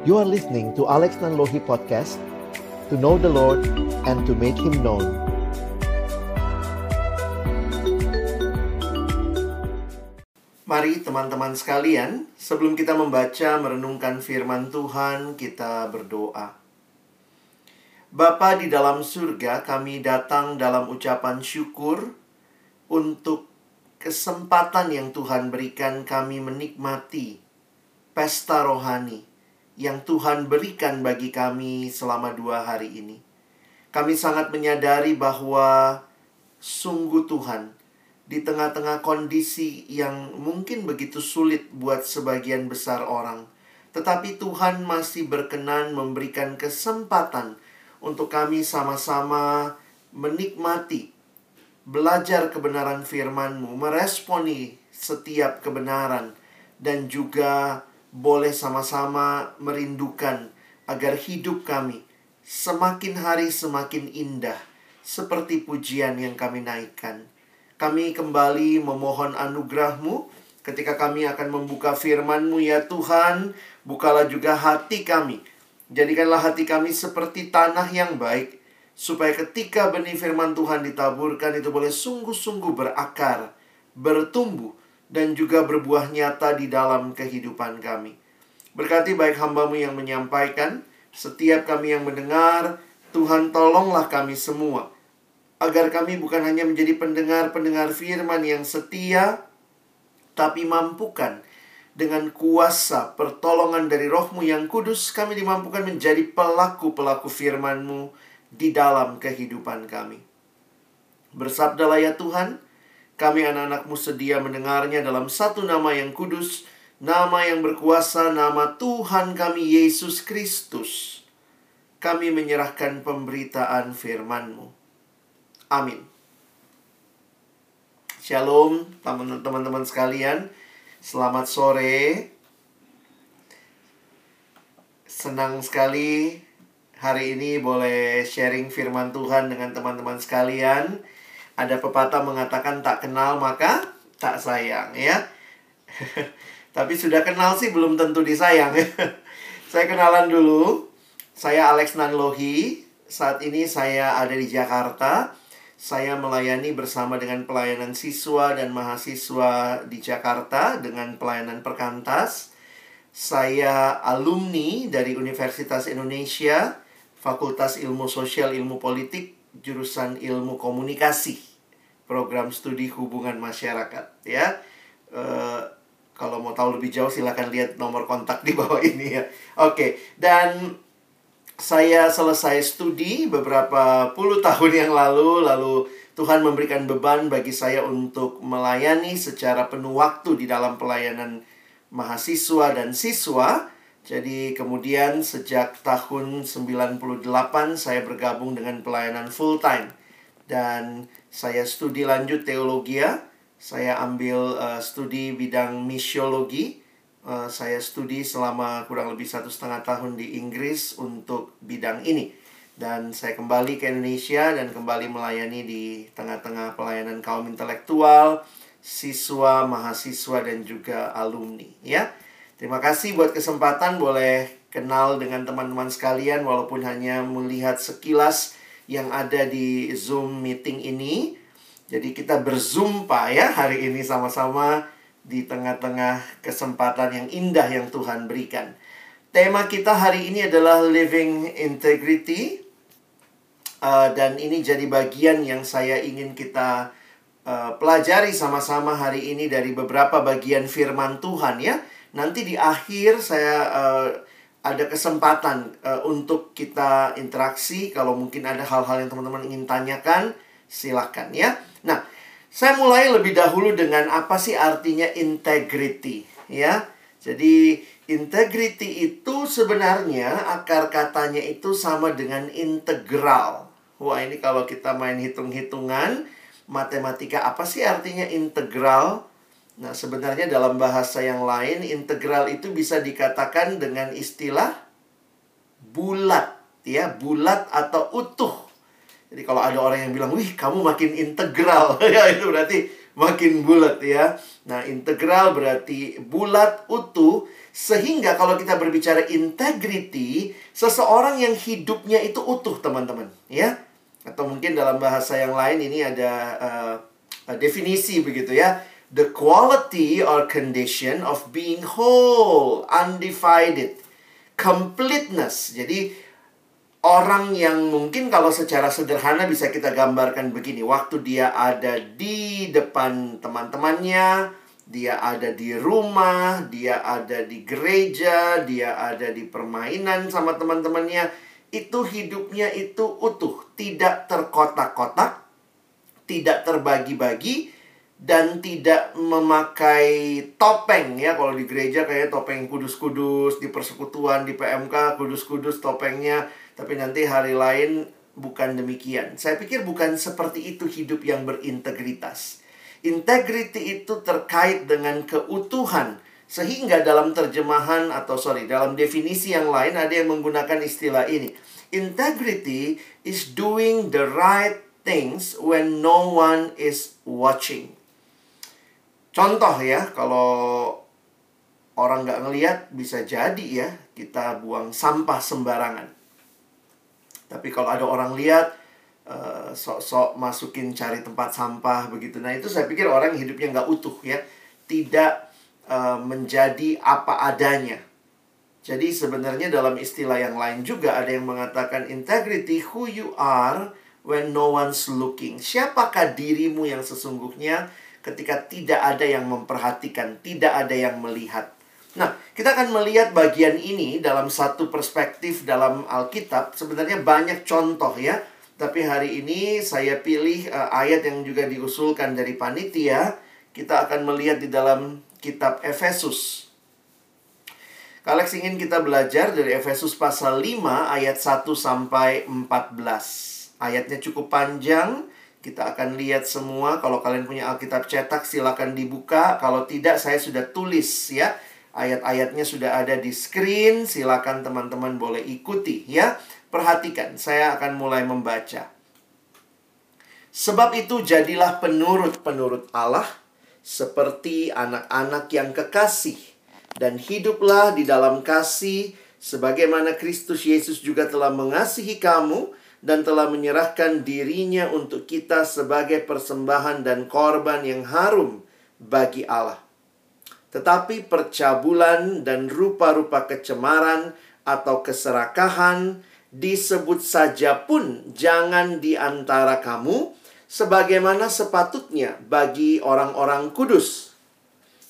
You are listening to Alex Nanlohi Podcast To know the Lord and to make Him known Mari teman-teman sekalian, sebelum kita membaca merenungkan firman Tuhan, kita berdoa. Bapa di dalam surga, kami datang dalam ucapan syukur untuk kesempatan yang Tuhan berikan kami menikmati pesta rohani yang Tuhan berikan bagi kami selama dua hari ini. Kami sangat menyadari bahwa sungguh Tuhan di tengah-tengah kondisi yang mungkin begitu sulit buat sebagian besar orang, tetapi Tuhan masih berkenan memberikan kesempatan untuk kami sama-sama menikmati, belajar kebenaran firman-Mu, meresponi setiap kebenaran, dan juga boleh sama-sama merindukan agar hidup kami semakin hari semakin indah, seperti pujian yang kami naikkan. Kami kembali memohon anugerah-Mu ketika kami akan membuka firman-Mu ya Tuhan, bukalah juga hati kami. Jadikanlah hati kami seperti tanah yang baik, supaya ketika benih firman Tuhan ditaburkan itu boleh sungguh-sungguh berakar, bertumbuh, dan juga berbuah nyata di dalam kehidupan kami. Berkati baik hambamu yang menyampaikan, setiap kami yang mendengar, Tuhan tolonglah kami semua. Agar kami bukan hanya menjadi pendengar-pendengar firman yang setia, tapi mampukan dengan kuasa pertolongan dari rohmu yang kudus, kami dimampukan menjadi pelaku-pelaku firmanmu di dalam kehidupan kami. Bersabdalah ya Tuhan, kami anak-anakmu sedia mendengarnya dalam satu nama yang kudus, nama yang berkuasa, nama Tuhan kami Yesus Kristus. Kami menyerahkan pemberitaan firman-Mu. Amin. Shalom teman-teman sekalian. Selamat sore. Senang sekali hari ini boleh sharing firman Tuhan dengan teman-teman sekalian. Ada pepatah mengatakan tak kenal maka tak sayang ya. Tapi sudah kenal sih belum tentu disayang. saya kenalan dulu. Saya Alex Nanlohi. Saat ini saya ada di Jakarta. Saya melayani bersama dengan pelayanan siswa dan mahasiswa di Jakarta dengan pelayanan perkantas. Saya alumni dari Universitas Indonesia, Fakultas Ilmu Sosial Ilmu Politik, jurusan Ilmu Komunikasi program studi hubungan masyarakat ya. Uh, kalau mau tahu lebih jauh silahkan lihat nomor kontak di bawah ini ya. Oke, dan saya selesai studi beberapa puluh tahun yang lalu, lalu Tuhan memberikan beban bagi saya untuk melayani secara penuh waktu di dalam pelayanan mahasiswa dan siswa. Jadi kemudian sejak tahun 98 saya bergabung dengan pelayanan full time. Dan saya studi lanjut teologi ya. Saya ambil uh, studi bidang misiologi. Uh, saya studi selama kurang lebih satu setengah tahun di Inggris untuk bidang ini. Dan saya kembali ke Indonesia dan kembali melayani di tengah-tengah pelayanan kaum intelektual, siswa, mahasiswa, dan juga alumni. Ya, terima kasih buat kesempatan boleh kenal dengan teman-teman sekalian walaupun hanya melihat sekilas yang ada di Zoom meeting ini. Jadi kita berzoom Pak ya hari ini sama-sama di tengah-tengah kesempatan yang indah yang Tuhan berikan. Tema kita hari ini adalah living integrity. Uh, dan ini jadi bagian yang saya ingin kita uh, pelajari sama-sama hari ini dari beberapa bagian firman Tuhan ya. Nanti di akhir saya uh, ada kesempatan uh, untuk kita interaksi. Kalau mungkin ada hal-hal yang teman-teman ingin tanyakan, silahkan ya. Nah, saya mulai lebih dahulu dengan apa sih artinya integrity ya. Jadi integrity itu sebenarnya akar katanya itu sama dengan integral. Wah ini kalau kita main hitung-hitungan matematika apa sih artinya integral? Nah, sebenarnya dalam bahasa yang lain, integral itu bisa dikatakan dengan istilah bulat, ya, bulat atau utuh. Jadi kalau ada orang yang bilang, "Wih, kamu makin integral." ya itu berarti makin bulat ya. Nah, integral berarti bulat, utuh, sehingga kalau kita berbicara integrity, seseorang yang hidupnya itu utuh, teman-teman, ya. Atau mungkin dalam bahasa yang lain ini ada uh, definisi begitu ya. The quality or condition of being whole, undivided, completeness. Jadi orang yang mungkin kalau secara sederhana bisa kita gambarkan begini, waktu dia ada di depan teman-temannya, dia ada di rumah, dia ada di gereja, dia ada di permainan sama teman-temannya, itu hidupnya itu utuh, tidak terkotak-kotak, tidak terbagi-bagi, dan tidak memakai topeng ya kalau di gereja kayak topeng kudus-kudus di persekutuan di PMK kudus-kudus topengnya tapi nanti hari lain bukan demikian. Saya pikir bukan seperti itu hidup yang berintegritas. Integrity itu terkait dengan keutuhan. Sehingga dalam terjemahan atau sorry, dalam definisi yang lain ada yang menggunakan istilah ini. Integrity is doing the right things when no one is watching. Contoh ya, kalau orang nggak ngeliat bisa jadi ya kita buang sampah sembarangan. Tapi kalau ada orang lihat uh, sok-sok masukin cari tempat sampah begitu. Nah, itu saya pikir orang hidupnya nggak utuh ya. Tidak uh, menjadi apa adanya. Jadi sebenarnya dalam istilah yang lain juga ada yang mengatakan integrity who you are when no one's looking. Siapakah dirimu yang sesungguhnya ketika tidak ada yang memperhatikan, tidak ada yang melihat. Nah, kita akan melihat bagian ini dalam satu perspektif dalam Alkitab. Sebenarnya banyak contoh ya. Tapi hari ini saya pilih uh, ayat yang juga diusulkan dari panitia. Kita akan melihat di dalam kitab Efesus. Kalex ingin kita belajar dari Efesus pasal 5 ayat 1 sampai 14. Ayatnya cukup panjang. Kita akan lihat semua. Kalau kalian punya Alkitab cetak silakan dibuka. Kalau tidak saya sudah tulis ya Ayat-ayatnya sudah ada di screen, silakan teman-teman boleh ikuti ya. Perhatikan, saya akan mulai membaca. Sebab itu jadilah penurut-penurut Allah seperti anak-anak yang kekasih dan hiduplah di dalam kasih sebagaimana Kristus Yesus juga telah mengasihi kamu dan telah menyerahkan dirinya untuk kita sebagai persembahan dan korban yang harum bagi Allah. Tetapi percabulan dan rupa-rupa kecemaran atau keserakahan disebut saja pun jangan di antara kamu sebagaimana sepatutnya bagi orang-orang kudus.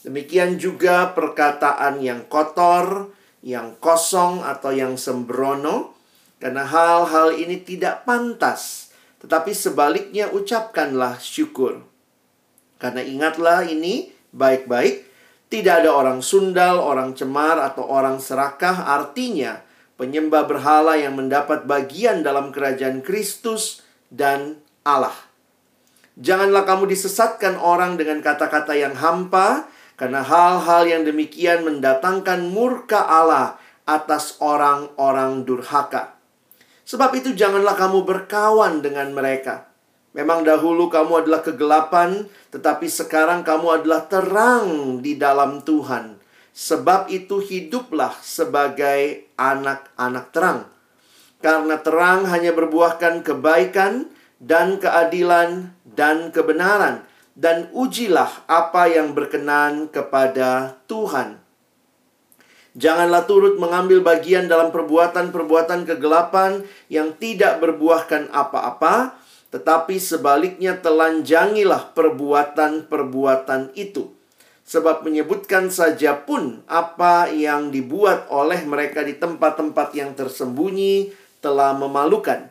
Demikian juga perkataan yang kotor, yang kosong atau yang sembrono karena hal-hal ini tidak pantas. Tetapi sebaliknya ucapkanlah syukur. Karena ingatlah ini baik-baik tidak ada orang sundal, orang cemar, atau orang serakah, artinya penyembah berhala yang mendapat bagian dalam kerajaan Kristus dan Allah. Janganlah kamu disesatkan orang dengan kata-kata yang hampa, karena hal-hal yang demikian mendatangkan murka Allah atas orang-orang durhaka. Sebab itu, janganlah kamu berkawan dengan mereka Memang dahulu kamu adalah kegelapan, tetapi sekarang kamu adalah terang di dalam Tuhan. Sebab itu hiduplah sebagai anak-anak terang. Karena terang hanya berbuahkan kebaikan dan keadilan dan kebenaran. Dan ujilah apa yang berkenan kepada Tuhan. Janganlah turut mengambil bagian dalam perbuatan-perbuatan kegelapan yang tidak berbuahkan apa-apa, tetapi sebaliknya telanjangilah perbuatan-perbuatan itu. Sebab menyebutkan saja pun apa yang dibuat oleh mereka di tempat-tempat yang tersembunyi telah memalukan.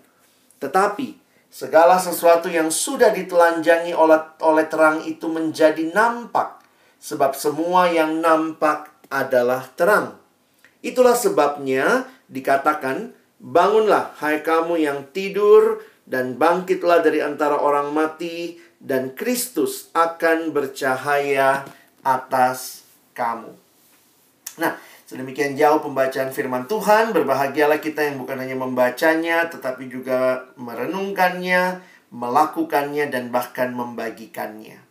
Tetapi segala sesuatu yang sudah ditelanjangi oleh, terang itu menjadi nampak. Sebab semua yang nampak adalah terang. Itulah sebabnya dikatakan, Bangunlah hai kamu yang tidur dan bangkitlah dari antara orang mati dan Kristus akan bercahaya atas kamu. Nah, sedemikian jauh pembacaan firman Tuhan, berbahagialah kita yang bukan hanya membacanya tetapi juga merenungkannya, melakukannya dan bahkan membagikannya.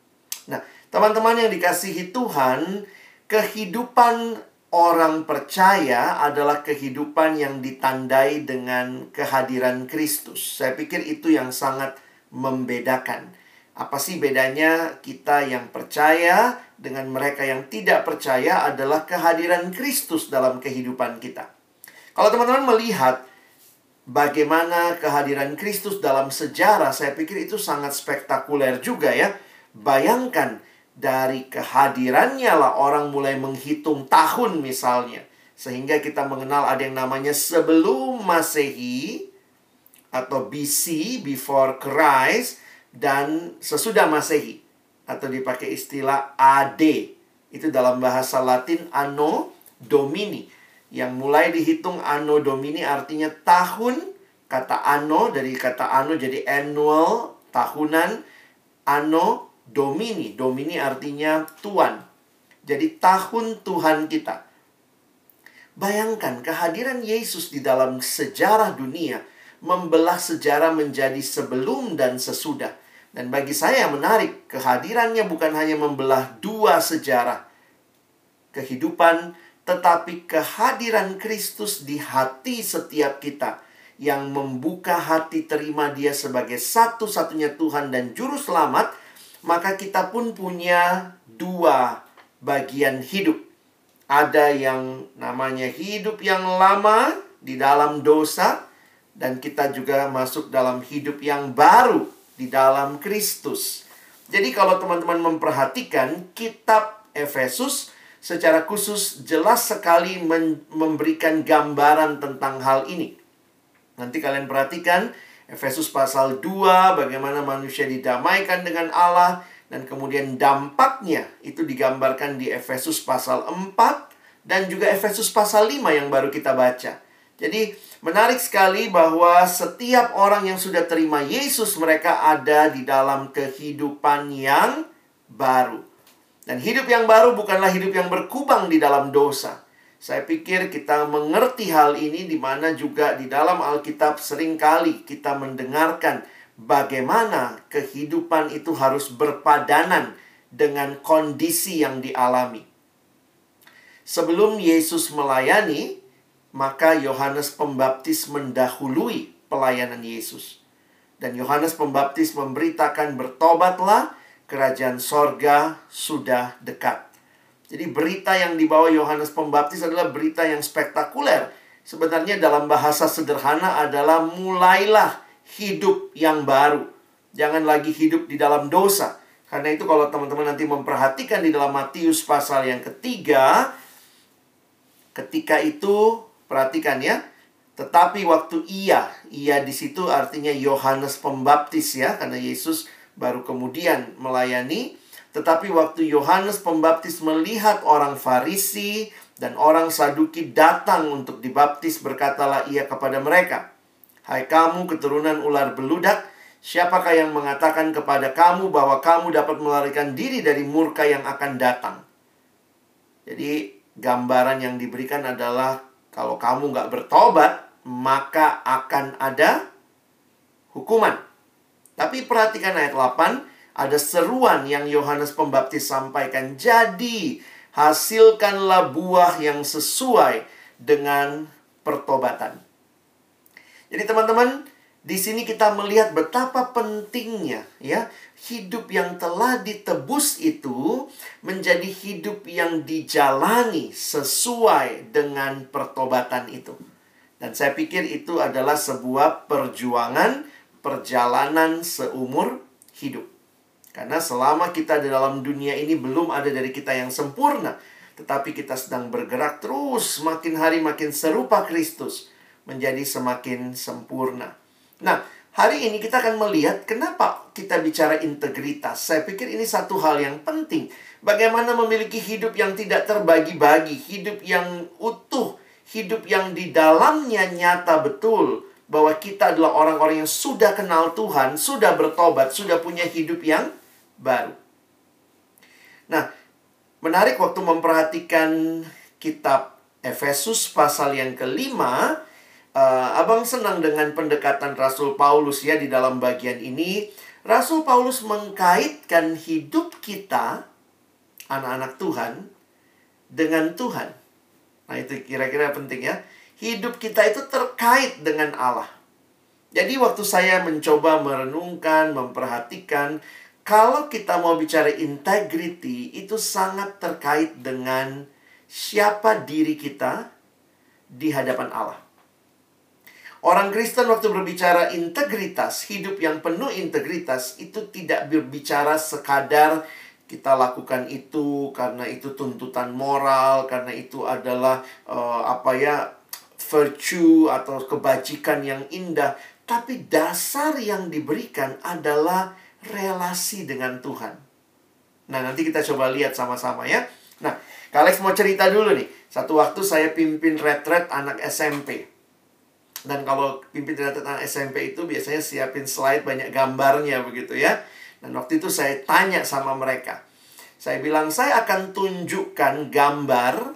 Nah, teman-teman yang dikasihi Tuhan, kehidupan orang percaya adalah kehidupan yang ditandai dengan kehadiran Kristus. Saya pikir itu yang sangat membedakan. Apa sih bedanya kita yang percaya dengan mereka yang tidak percaya adalah kehadiran Kristus dalam kehidupan kita. Kalau teman-teman melihat bagaimana kehadiran Kristus dalam sejarah, saya pikir itu sangat spektakuler juga ya. Bayangkan dari kehadirannya lah orang mulai menghitung tahun misalnya. Sehingga kita mengenal ada yang namanya sebelum Masehi atau BC, before Christ, dan sesudah Masehi atau dipakai istilah AD. Itu dalam bahasa Latin Anno Domini. Yang mulai dihitung Anno Domini artinya tahun. Kata Anno dari kata Anno jadi annual, tahunan. Anno Domini. Domini artinya Tuhan. Jadi tahun Tuhan kita. Bayangkan kehadiran Yesus di dalam sejarah dunia membelah sejarah menjadi sebelum dan sesudah. Dan bagi saya menarik, kehadirannya bukan hanya membelah dua sejarah kehidupan, tetapi kehadiran Kristus di hati setiap kita yang membuka hati terima dia sebagai satu-satunya Tuhan dan Juru Selamat maka kita pun punya dua bagian hidup. Ada yang namanya hidup yang lama di dalam dosa, dan kita juga masuk dalam hidup yang baru di dalam Kristus. Jadi, kalau teman-teman memperhatikan kitab Efesus secara khusus jelas sekali memberikan gambaran tentang hal ini. Nanti kalian perhatikan Efesus pasal 2 bagaimana manusia didamaikan dengan Allah dan kemudian dampaknya itu digambarkan di Efesus pasal 4 dan juga Efesus pasal 5 yang baru kita baca. Jadi menarik sekali bahwa setiap orang yang sudah terima Yesus mereka ada di dalam kehidupan yang baru. Dan hidup yang baru bukanlah hidup yang berkubang di dalam dosa. Saya pikir kita mengerti hal ini di mana juga di dalam Alkitab sering kali kita mendengarkan bagaimana kehidupan itu harus berpadanan dengan kondisi yang dialami. Sebelum Yesus melayani, maka Yohanes Pembaptis mendahului pelayanan Yesus. Dan Yohanes Pembaptis memberitakan bertobatlah, kerajaan sorga sudah dekat. Jadi berita yang dibawa Yohanes Pembaptis adalah berita yang spektakuler. Sebenarnya dalam bahasa sederhana adalah mulailah hidup yang baru. Jangan lagi hidup di dalam dosa. Karena itu kalau teman-teman nanti memperhatikan di dalam Matius pasal yang ketiga, ketika itu perhatikan ya, tetapi waktu ia, ia di situ artinya Yohanes Pembaptis ya, karena Yesus baru kemudian melayani. Tetapi waktu Yohanes Pembaptis melihat orang Farisi dan orang Saduki datang untuk dibaptis, berkatalah ia kepada mereka, "Hai kamu keturunan ular beludak, siapakah yang mengatakan kepada kamu bahwa kamu dapat melarikan diri dari murka yang akan datang?" Jadi, gambaran yang diberikan adalah kalau kamu nggak bertobat, maka akan ada hukuman. Tapi perhatikan ayat 8, ada seruan yang Yohanes Pembaptis sampaikan. Jadi, hasilkanlah buah yang sesuai dengan pertobatan. Jadi teman-teman, di sini kita melihat betapa pentingnya ya hidup yang telah ditebus itu menjadi hidup yang dijalani sesuai dengan pertobatan itu. Dan saya pikir itu adalah sebuah perjuangan perjalanan seumur hidup. Karena selama kita di dalam dunia ini belum ada dari kita yang sempurna. Tetapi kita sedang bergerak terus makin hari makin serupa Kristus. Menjadi semakin sempurna. Nah, hari ini kita akan melihat kenapa kita bicara integritas. Saya pikir ini satu hal yang penting. Bagaimana memiliki hidup yang tidak terbagi-bagi. Hidup yang utuh. Hidup yang di dalamnya nyata betul bahwa kita adalah orang-orang yang sudah kenal Tuhan, sudah bertobat, sudah punya hidup yang baru. Nah, menarik waktu memperhatikan kitab Efesus pasal yang kelima, uh, abang senang dengan pendekatan Rasul Paulus ya di dalam bagian ini. Rasul Paulus mengkaitkan hidup kita, anak-anak Tuhan, dengan Tuhan. Nah, itu kira-kira penting ya. Hidup kita itu terkait dengan Allah. Jadi waktu saya mencoba merenungkan, memperhatikan, kalau kita mau bicara integrity, itu sangat terkait dengan siapa diri kita di hadapan Allah. Orang Kristen waktu berbicara integritas, hidup yang penuh integritas, itu tidak berbicara sekadar kita lakukan itu karena itu tuntutan moral, karena itu adalah uh, apa ya virtue atau kebajikan yang indah, tapi dasar yang diberikan adalah relasi dengan Tuhan. Nah, nanti kita coba lihat sama-sama ya. Nah, Kalex mau cerita dulu nih. Satu waktu saya pimpin retret anak SMP. Dan kalau pimpin catatan SMP itu biasanya siapin slide banyak gambarnya begitu ya. Dan waktu itu saya tanya sama mereka. Saya bilang, saya akan tunjukkan gambar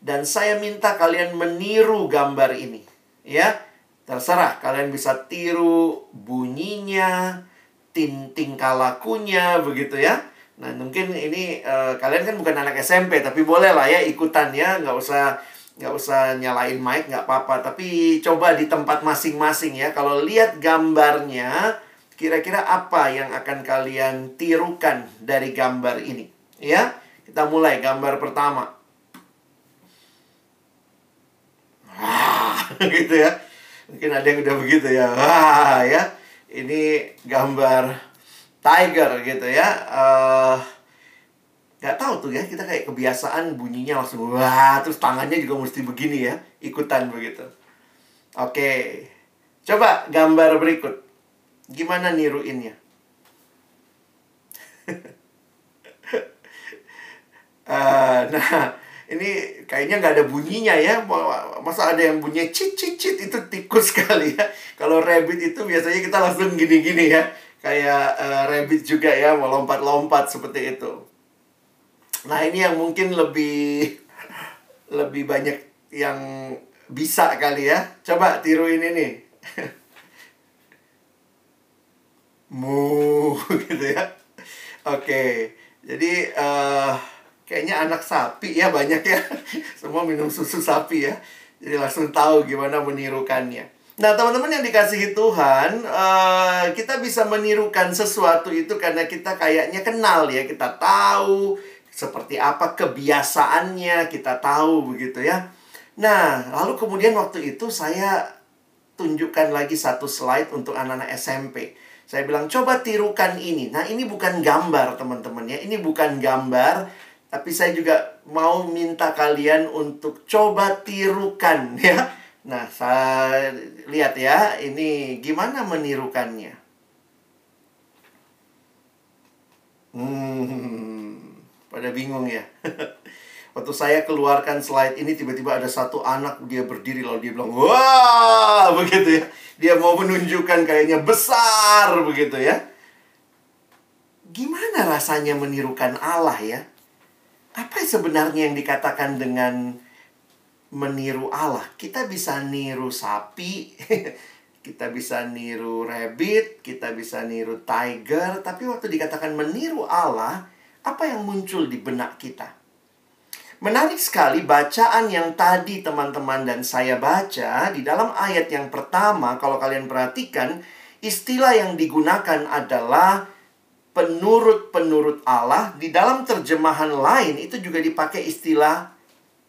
dan saya minta kalian meniru gambar ini. Ya, terserah kalian bisa tiru bunyinya, tingkah lakunya begitu ya. Nah, mungkin ini uh, kalian kan bukan anak SMP tapi boleh lah ya ikutan ya, nggak usah nggak usah nyalain mic nggak apa-apa. Tapi coba di tempat masing-masing ya. Kalau lihat gambarnya kira-kira apa yang akan kalian tirukan dari gambar ini? Ya kita mulai gambar pertama. Wah, gitu ya. Mungkin ada yang udah begitu ya. Wah, ya ini gambar tiger gitu ya. Uh, nggak tahu tuh ya kita kayak kebiasaan bunyinya langsung wah terus tangannya juga mesti begini ya ikutan begitu. Oke coba gambar berikut. Gimana niruinnya? Uh, nah ini kayaknya nggak ada bunyinya ya masa ada yang bunyi cit cit cit itu tikus sekali ya kalau rabbit itu biasanya kita langsung gini gini ya kayak uh, rabbit juga ya mau lompat lompat seperti itu Nah, ini yang mungkin lebih lebih banyak yang bisa kali ya. Coba tiruin ini. Mu gitu ya. Oke. Jadi uh, kayaknya anak sapi ya banyak ya. Semua minum susu sapi ya. Jadi langsung tahu gimana menirukannya. Nah, teman-teman yang dikasihi Tuhan, uh, kita bisa menirukan sesuatu itu karena kita kayaknya kenal ya, kita tahu, seperti apa kebiasaannya kita tahu begitu ya. Nah, lalu kemudian waktu itu saya tunjukkan lagi satu slide untuk anak-anak SMP. Saya bilang coba tirukan ini. Nah, ini bukan gambar teman-teman ya. Ini bukan gambar, tapi saya juga mau minta kalian untuk coba tirukan ya. Nah, saya lihat ya, ini gimana menirukannya. Hmm, pada bingung ya. Waktu saya keluarkan slide ini tiba-tiba ada satu anak dia berdiri lalu dia bilang, "Wah!" begitu ya. Dia mau menunjukkan kayaknya besar begitu ya. Gimana rasanya menirukan Allah ya? Apa sebenarnya yang dikatakan dengan meniru Allah? Kita bisa niru sapi, kita bisa niru rabbit, kita bisa niru tiger, tapi waktu dikatakan meniru Allah, apa yang muncul di benak kita? Menarik sekali bacaan yang tadi teman-teman dan saya baca di dalam ayat yang pertama kalau kalian perhatikan istilah yang digunakan adalah penurut-penurut Allah di dalam terjemahan lain itu juga dipakai istilah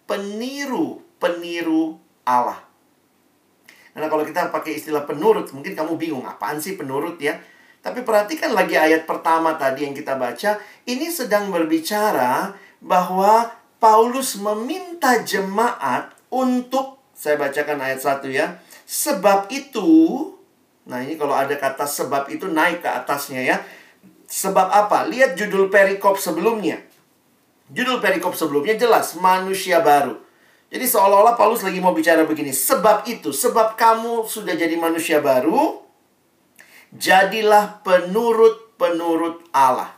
peniru-peniru Allah. Karena kalau kita pakai istilah penurut mungkin kamu bingung apaan sih penurut ya? Tapi perhatikan lagi ayat pertama tadi yang kita baca, ini sedang berbicara bahwa Paulus meminta jemaat untuk saya bacakan ayat satu ya. Sebab itu, nah ini kalau ada kata sebab itu naik ke atasnya ya. Sebab apa? Lihat judul perikop sebelumnya. Judul perikop sebelumnya jelas manusia baru. Jadi seolah-olah Paulus lagi mau bicara begini, sebab itu, sebab kamu sudah jadi manusia baru, Jadilah penurut-penurut Allah.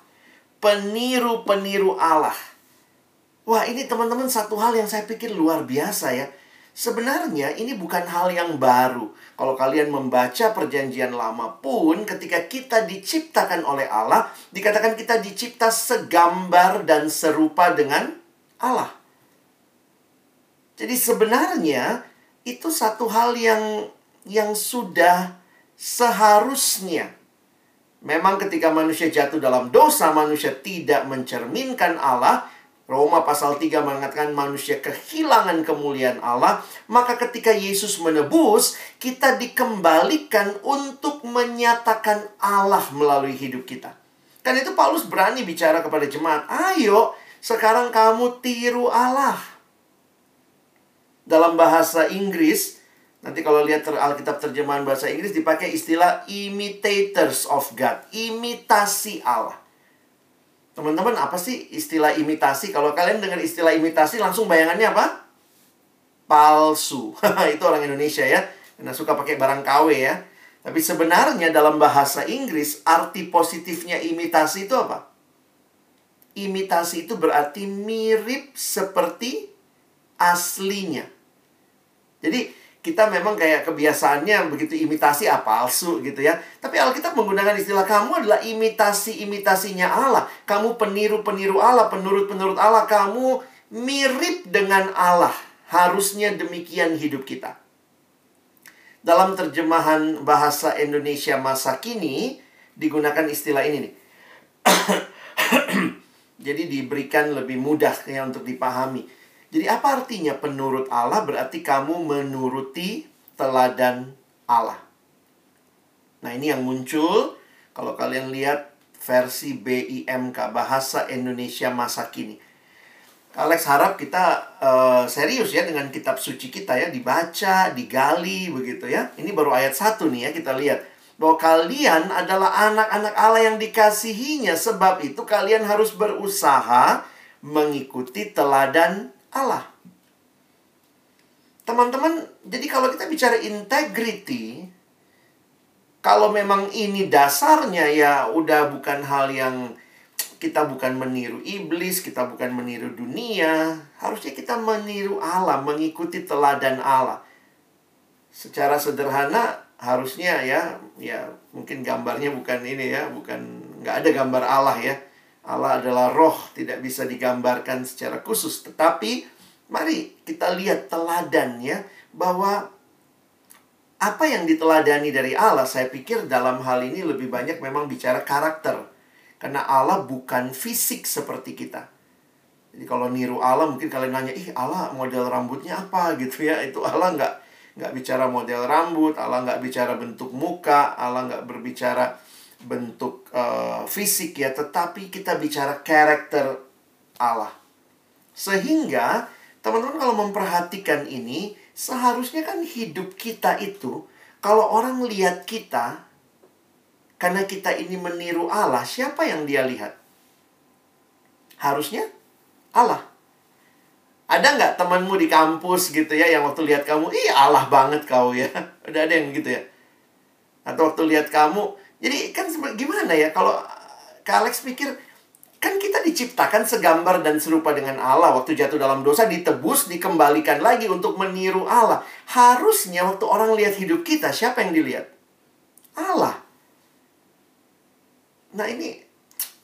Peniru-peniru Allah. Wah, ini teman-teman satu hal yang saya pikir luar biasa ya. Sebenarnya ini bukan hal yang baru. Kalau kalian membaca perjanjian lama pun ketika kita diciptakan oleh Allah, dikatakan kita dicipta segambar dan serupa dengan Allah. Jadi sebenarnya itu satu hal yang yang sudah seharusnya memang ketika manusia jatuh dalam dosa manusia tidak mencerminkan Allah Roma pasal 3 mengatakan manusia kehilangan kemuliaan Allah, maka ketika Yesus menebus, kita dikembalikan untuk menyatakan Allah melalui hidup kita. Dan itu Paulus berani bicara kepada jemaat, "Ayo, sekarang kamu tiru Allah." Dalam bahasa Inggris, nanti kalau lihat ter Alkitab terjemahan bahasa Inggris dipakai istilah imitators of God, imitasi Allah. Teman-teman, apa sih istilah imitasi? Kalau kalian dengar istilah imitasi, langsung bayangannya apa? Palsu. itu orang Indonesia ya. Karena suka pakai barang KW ya. Tapi sebenarnya dalam bahasa Inggris, arti positifnya imitasi itu apa? Imitasi itu berarti mirip seperti aslinya. Jadi, kita memang kayak kebiasaannya begitu imitasi ah palsu gitu ya. Tapi Alkitab menggunakan istilah kamu adalah imitasi-imitasinya Allah. Kamu peniru-peniru Allah, penurut-penurut Allah. Kamu mirip dengan Allah. Harusnya demikian hidup kita. Dalam terjemahan bahasa Indonesia masa kini digunakan istilah ini nih. Jadi diberikan lebih mudah ya untuk dipahami jadi apa artinya penurut Allah? Berarti kamu menuruti teladan Allah. Nah, ini yang muncul kalau kalian lihat versi BIMK bahasa Indonesia masa kini. Alex harap kita uh, serius ya dengan kitab suci kita ya dibaca, digali begitu ya. Ini baru ayat satu nih ya kita lihat bahwa kalian adalah anak-anak Allah yang dikasihinya sebab itu kalian harus berusaha mengikuti teladan Allah. Teman-teman, jadi kalau kita bicara integrity, kalau memang ini dasarnya ya udah bukan hal yang kita bukan meniru iblis, kita bukan meniru dunia, harusnya kita meniru Allah, mengikuti teladan Allah. Secara sederhana harusnya ya, ya mungkin gambarnya bukan ini ya, bukan nggak ada gambar Allah ya Allah adalah roh, tidak bisa digambarkan secara khusus. Tetapi mari kita lihat teladannya bahwa apa yang diteladani dari Allah, saya pikir dalam hal ini lebih banyak memang bicara karakter. Karena Allah bukan fisik seperti kita. Jadi kalau niru Allah mungkin kalian nanya, ih Allah model rambutnya apa gitu ya. Itu Allah nggak nggak bicara model rambut, Allah nggak bicara bentuk muka, Allah nggak berbicara bentuk uh, fisik ya, tetapi kita bicara karakter Allah. Sehingga teman-teman kalau memperhatikan ini, seharusnya kan hidup kita itu kalau orang lihat kita karena kita ini meniru Allah, siapa yang dia lihat? Harusnya Allah. Ada nggak temanmu di kampus gitu ya yang waktu lihat kamu, ih Allah banget kau ya. Udah ada yang gitu ya. Atau waktu lihat kamu, jadi kan gimana ya? Kalau Kak Alex pikir kan kita diciptakan segambar dan serupa dengan Allah. Waktu jatuh dalam dosa ditebus dikembalikan lagi untuk meniru Allah. Harusnya waktu orang lihat hidup kita siapa yang dilihat? Allah. Nah ini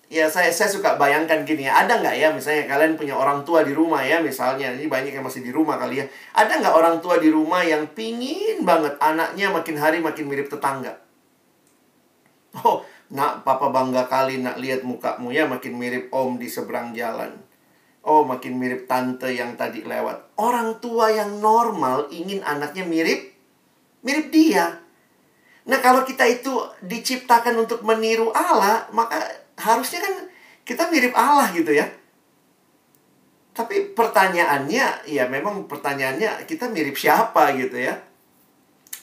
ya saya saya suka bayangkan gini ya. Ada nggak ya? Misalnya kalian punya orang tua di rumah ya misalnya. Ini banyak yang masih di rumah kali ya. Ada nggak orang tua di rumah yang pingin banget anaknya makin hari makin mirip tetangga Oh, nak papa bangga kali nak lihat mukamu ya makin mirip om di seberang jalan. Oh, makin mirip tante yang tadi lewat. Orang tua yang normal ingin anaknya mirip mirip dia. Nah, kalau kita itu diciptakan untuk meniru Allah, maka harusnya kan kita mirip Allah gitu ya. Tapi pertanyaannya, ya memang pertanyaannya kita mirip siapa gitu ya.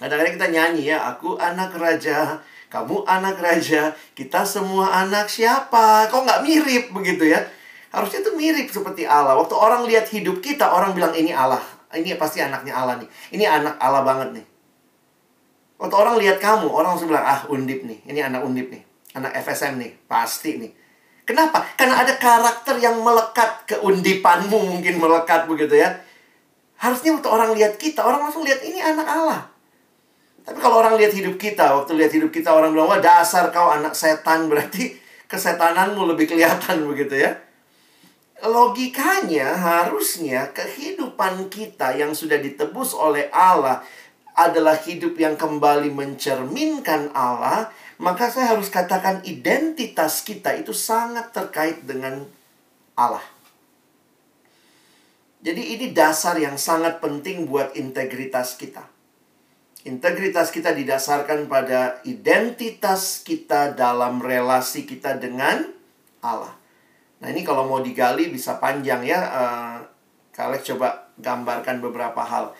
Kadang-kadang kita nyanyi ya, aku anak raja, kamu anak raja, kita semua anak siapa? Kok nggak mirip begitu ya? Harusnya itu mirip seperti Allah. Waktu orang lihat hidup kita, orang bilang ini Allah. Ini pasti anaknya Allah nih. Ini anak Allah banget nih. Waktu orang lihat kamu, orang langsung bilang, ah undip nih. Ini anak undip nih. Anak FSM nih. Pasti nih. Kenapa? Karena ada karakter yang melekat keundipanmu mungkin melekat begitu ya. Harusnya waktu orang lihat kita, orang langsung lihat ini anak Allah. Tapi kalau orang lihat hidup kita, waktu lihat hidup kita orang bilang, wah dasar kau anak setan, berarti kesetananmu lebih kelihatan begitu ya. Logikanya harusnya kehidupan kita yang sudah ditebus oleh Allah adalah hidup yang kembali mencerminkan Allah, maka saya harus katakan identitas kita itu sangat terkait dengan Allah. Jadi ini dasar yang sangat penting buat integritas kita. Integritas kita didasarkan pada identitas kita dalam relasi kita dengan Allah. Nah ini kalau mau digali bisa panjang ya. Uh, Kalian coba gambarkan beberapa hal.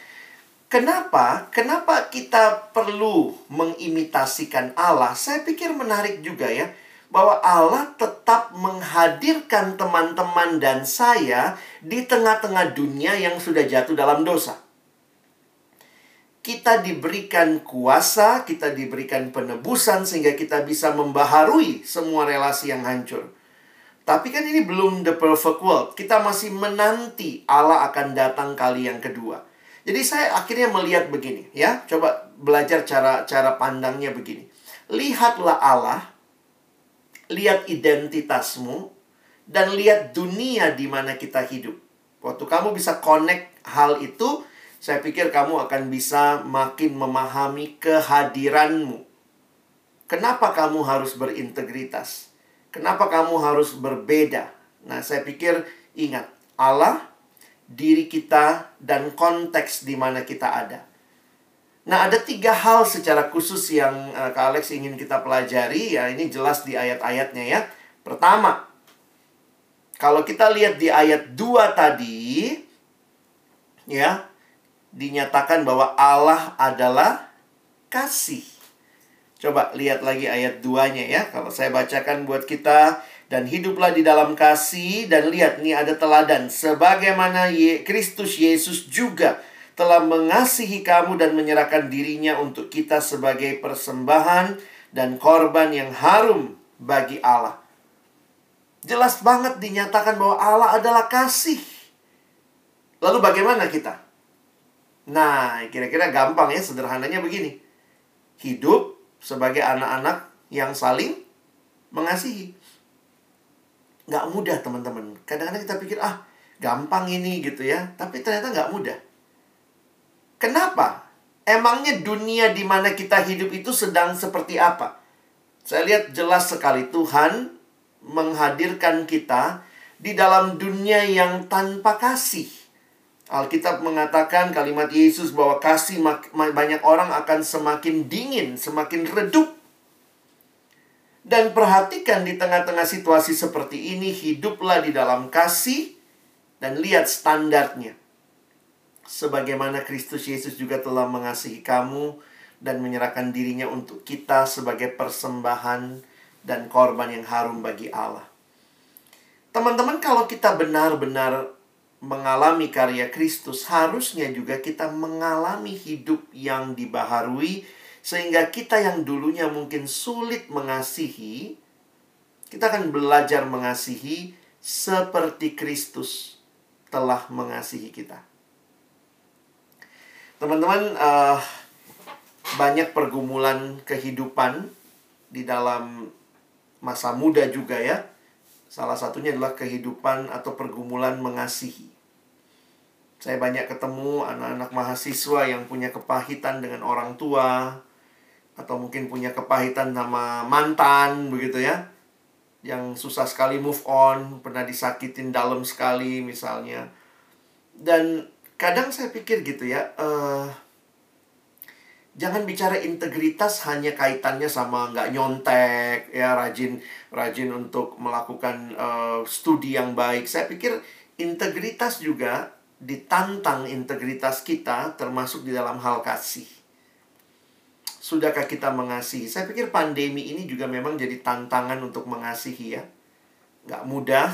Kenapa? Kenapa kita perlu mengimitasikan Allah? Saya pikir menarik juga ya bahwa Allah tetap menghadirkan teman-teman dan saya di tengah-tengah dunia yang sudah jatuh dalam dosa. Kita diberikan kuasa, kita diberikan penebusan sehingga kita bisa membaharui semua relasi yang hancur. Tapi kan ini belum the perfect world. Kita masih menanti Allah akan datang kali yang kedua. Jadi saya akhirnya melihat begini, ya. Coba belajar cara cara pandangnya begini. Lihatlah Allah lihat identitasmu, dan lihat dunia di mana kita hidup. Waktu kamu bisa connect hal itu, saya pikir kamu akan bisa makin memahami kehadiranmu. Kenapa kamu harus berintegritas? Kenapa kamu harus berbeda? Nah, saya pikir ingat, Allah, diri kita, dan konteks di mana kita ada. Nah, ada tiga hal secara khusus yang uh, Kak Alex ingin kita pelajari. Ya, ini jelas di ayat-ayatnya ya. Pertama, kalau kita lihat di ayat 2 tadi, ya, dinyatakan bahwa Allah adalah kasih. Coba lihat lagi ayat 2-nya ya. Kalau saya bacakan buat kita, dan hiduplah di dalam kasih, dan lihat nih ada teladan. Sebagaimana Kristus Yesus juga telah mengasihi kamu dan menyerahkan dirinya untuk kita sebagai persembahan dan korban yang harum bagi Allah. Jelas banget dinyatakan bahwa Allah adalah kasih. Lalu bagaimana kita? Nah, kira-kira gampang ya, sederhananya begini. Hidup sebagai anak-anak yang saling mengasihi. Nggak mudah, teman-teman. Kadang-kadang kita pikir, ah, gampang ini gitu ya. Tapi ternyata nggak mudah. Kenapa? Emangnya dunia di mana kita hidup itu sedang seperti apa? Saya lihat jelas sekali Tuhan menghadirkan kita di dalam dunia yang tanpa kasih. Alkitab mengatakan kalimat Yesus bahwa kasih banyak orang akan semakin dingin, semakin redup. Dan perhatikan di tengah-tengah situasi seperti ini, hiduplah di dalam kasih dan lihat standarnya sebagaimana Kristus Yesus juga telah mengasihi kamu dan menyerahkan dirinya untuk kita sebagai persembahan dan korban yang harum bagi Allah. Teman-teman, kalau kita benar-benar mengalami karya Kristus, harusnya juga kita mengalami hidup yang dibaharui, sehingga kita yang dulunya mungkin sulit mengasihi, kita akan belajar mengasihi seperti Kristus telah mengasihi kita. Teman-teman, uh, banyak pergumulan kehidupan di dalam masa muda juga ya. Salah satunya adalah kehidupan atau pergumulan mengasihi. Saya banyak ketemu anak-anak mahasiswa yang punya kepahitan dengan orang tua atau mungkin punya kepahitan sama mantan begitu ya. Yang susah sekali move on, pernah disakitin dalam sekali misalnya. Dan kadang saya pikir gitu ya uh, jangan bicara integritas hanya kaitannya sama nggak nyontek ya rajin rajin untuk melakukan uh, studi yang baik saya pikir integritas juga ditantang integritas kita termasuk di dalam hal kasih sudahkah kita mengasihi saya pikir pandemi ini juga memang jadi tantangan untuk mengasihi ya nggak mudah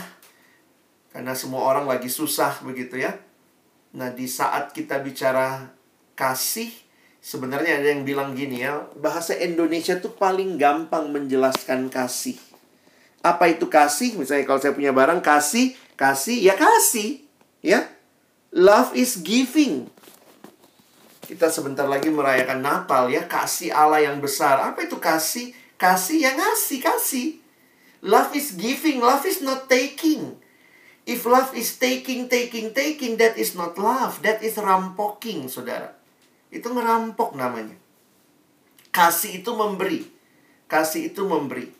karena semua orang lagi susah begitu ya Nah, di saat kita bicara kasih, sebenarnya ada yang bilang gini ya, bahasa Indonesia tuh paling gampang menjelaskan kasih. Apa itu kasih? Misalnya kalau saya punya barang kasih, kasih ya kasih, ya. Love is giving. Kita sebentar lagi merayakan Natal ya, kasih Allah yang besar. Apa itu kasih? Kasih yang ngasih, kasih. Love is giving, love is not taking. If love is taking, taking, taking, that is not love. That is rampoking, saudara. Itu ngerampok namanya. Kasih itu memberi. Kasih itu memberi.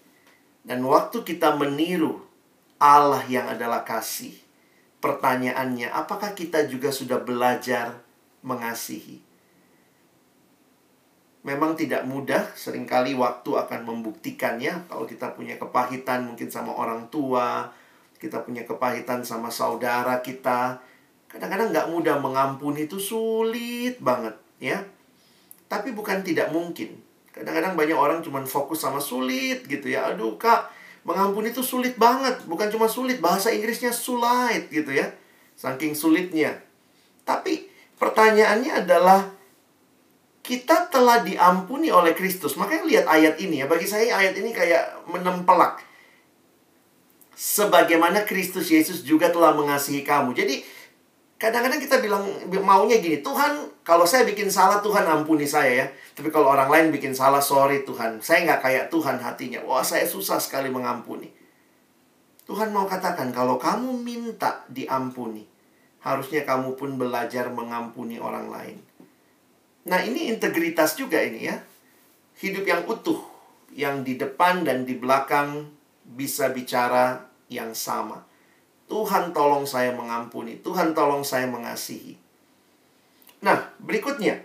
Dan waktu kita meniru Allah yang adalah kasih, pertanyaannya, apakah kita juga sudah belajar mengasihi? memang tidak mudah, sering kali waktu akan membuktikannya. Kalau kita punya kepahitan mungkin sama orang tua, kita punya kepahitan sama saudara kita, kadang-kadang nggak mudah mengampuni itu sulit banget, ya. Tapi bukan tidak mungkin. Kadang-kadang banyak orang cuma fokus sama sulit gitu ya. Aduh kak, mengampuni itu sulit banget. Bukan cuma sulit, bahasa Inggrisnya sulit gitu ya. Saking sulitnya. Tapi pertanyaannya adalah kita telah diampuni oleh Kristus. Makanya lihat ayat ini ya. Bagi saya ayat ini kayak menempelak. Sebagaimana Kristus Yesus juga telah mengasihi kamu. Jadi kadang-kadang kita bilang maunya gini. Tuhan kalau saya bikin salah Tuhan ampuni saya ya. Tapi kalau orang lain bikin salah sorry Tuhan. Saya nggak kayak Tuhan hatinya. Wah saya susah sekali mengampuni. Tuhan mau katakan kalau kamu minta diampuni. Harusnya kamu pun belajar mengampuni orang lain. Nah, ini integritas juga ini ya. Hidup yang utuh, yang di depan dan di belakang bisa bicara yang sama. Tuhan tolong saya mengampuni, Tuhan tolong saya mengasihi. Nah, berikutnya.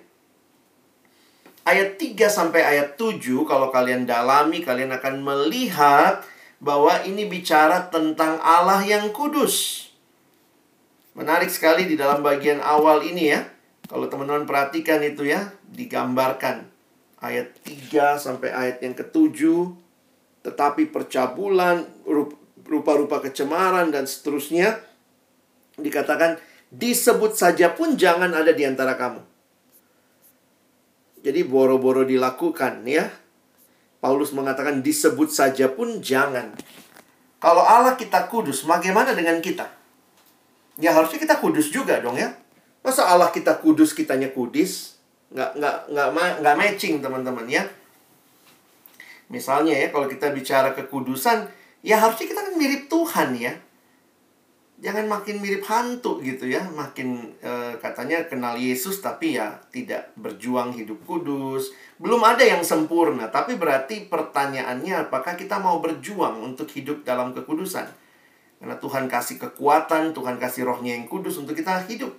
Ayat 3 sampai ayat 7 kalau kalian dalami kalian akan melihat bahwa ini bicara tentang Allah yang kudus. Menarik sekali di dalam bagian awal ini ya. Kalau teman-teman perhatikan itu ya, digambarkan ayat 3 sampai ayat yang ketujuh, tetapi percabulan, rupa-rupa kecemaran dan seterusnya dikatakan disebut saja pun jangan ada di antara kamu. Jadi boro-boro dilakukan ya. Paulus mengatakan disebut saja pun jangan. Kalau Allah kita kudus, bagaimana dengan kita? Ya harusnya kita kudus juga dong ya. Masa Allah kita kudus, kitanya kudis? Nggak, nggak, nggak, nggak matching teman-teman ya. Misalnya ya, kalau kita bicara kekudusan, ya harusnya kita kan mirip Tuhan ya. Jangan makin mirip hantu gitu ya. Makin e, katanya kenal Yesus tapi ya tidak berjuang hidup kudus. Belum ada yang sempurna. Tapi berarti pertanyaannya apakah kita mau berjuang untuk hidup dalam kekudusan. Karena Tuhan kasih kekuatan, Tuhan kasih rohnya yang kudus untuk kita hidup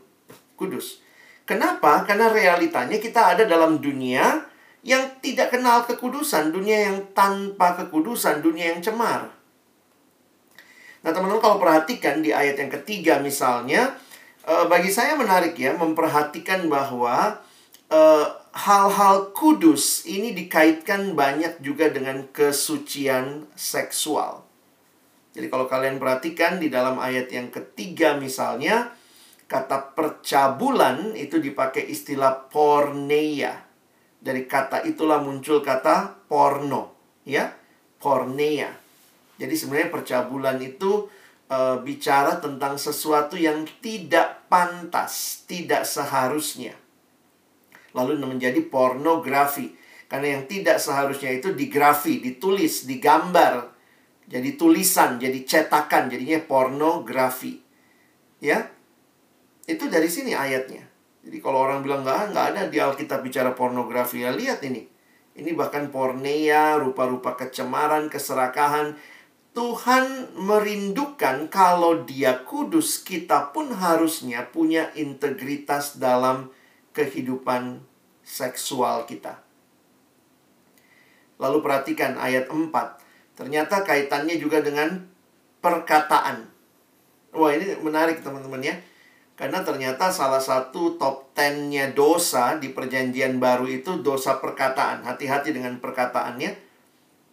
kudus. Kenapa? Karena realitanya kita ada dalam dunia yang tidak kenal kekudusan, dunia yang tanpa kekudusan, dunia yang cemar. Nah, teman-teman kalau perhatikan di ayat yang ketiga misalnya, eh, bagi saya menarik ya memperhatikan bahwa eh, hal-hal kudus ini dikaitkan banyak juga dengan kesucian seksual. Jadi kalau kalian perhatikan di dalam ayat yang ketiga misalnya, Kata percabulan itu dipakai istilah porneia. Dari kata itulah muncul kata porno, ya. Porneia. Jadi sebenarnya percabulan itu e, bicara tentang sesuatu yang tidak pantas, tidak seharusnya. Lalu menjadi pornografi. Karena yang tidak seharusnya itu digrafi, ditulis, digambar. Jadi tulisan, jadi cetakan, jadinya pornografi. Ya, itu dari sini ayatnya. Jadi kalau orang bilang nggak, nggak ada di Alkitab bicara pornografi, ya lihat ini. Ini bahkan porneia, rupa-rupa kecemaran, keserakahan. Tuhan merindukan kalau dia kudus, kita pun harusnya punya integritas dalam kehidupan seksual kita. Lalu perhatikan ayat 4. Ternyata kaitannya juga dengan perkataan. Wah ini menarik teman-teman ya. Karena ternyata salah satu top 10-nya dosa di perjanjian baru itu dosa perkataan. Hati-hati dengan perkataannya.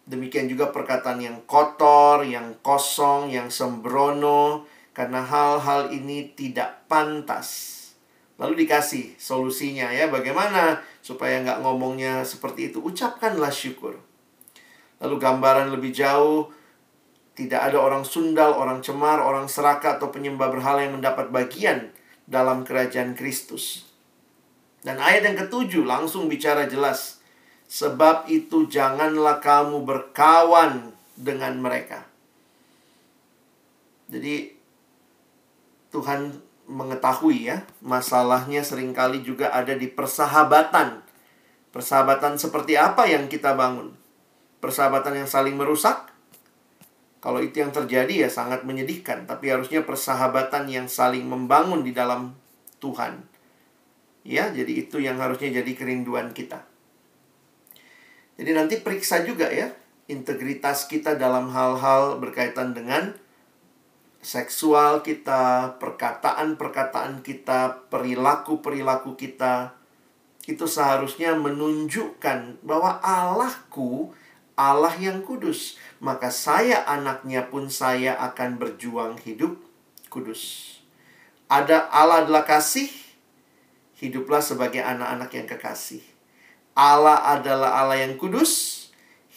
Demikian juga perkataan yang kotor, yang kosong, yang sembrono. Karena hal-hal ini tidak pantas. Lalu dikasih solusinya ya. Bagaimana supaya nggak ngomongnya seperti itu. Ucapkanlah syukur. Lalu gambaran lebih jauh. Tidak ada orang sundal, orang cemar, orang serakah atau penyembah berhala yang mendapat bagian dalam kerajaan Kristus. Dan ayat yang ketujuh langsung bicara jelas. Sebab itu janganlah kamu berkawan dengan mereka. Jadi Tuhan mengetahui ya, masalahnya sering kali juga ada di persahabatan. Persahabatan seperti apa yang kita bangun? Persahabatan yang saling merusak? Kalau itu yang terjadi ya sangat menyedihkan, tapi harusnya persahabatan yang saling membangun di dalam Tuhan. Ya, jadi itu yang harusnya jadi kerinduan kita. Jadi nanti periksa juga ya integritas kita dalam hal-hal berkaitan dengan seksual kita, perkataan-perkataan kita, perilaku-perilaku kita. Itu seharusnya menunjukkan bahwa Allahku Allah yang kudus. Maka saya anaknya pun saya akan berjuang hidup kudus. Ada Allah adalah kasih, hiduplah sebagai anak-anak yang kekasih. Allah adalah Allah yang kudus,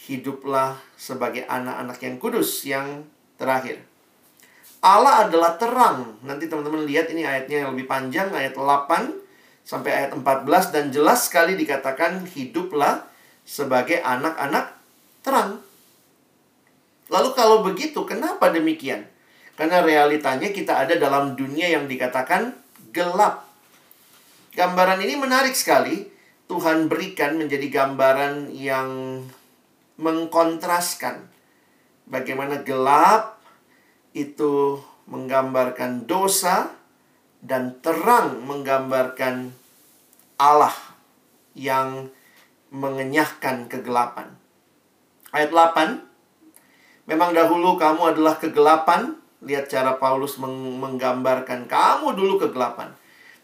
hiduplah sebagai anak-anak yang kudus yang terakhir. Allah adalah terang. Nanti teman-teman lihat ini ayatnya yang lebih panjang, ayat 8 sampai ayat 14 dan jelas sekali dikatakan hiduplah sebagai anak-anak terang. Lalu kalau begitu, kenapa demikian? Karena realitanya kita ada dalam dunia yang dikatakan gelap. Gambaran ini menarik sekali Tuhan berikan menjadi gambaran yang mengkontraskan bagaimana gelap itu menggambarkan dosa dan terang menggambarkan Allah yang mengenyahkan kegelapan. Ayat 8 Memang dahulu kamu adalah kegelapan Lihat cara Paulus menggambarkan Kamu dulu kegelapan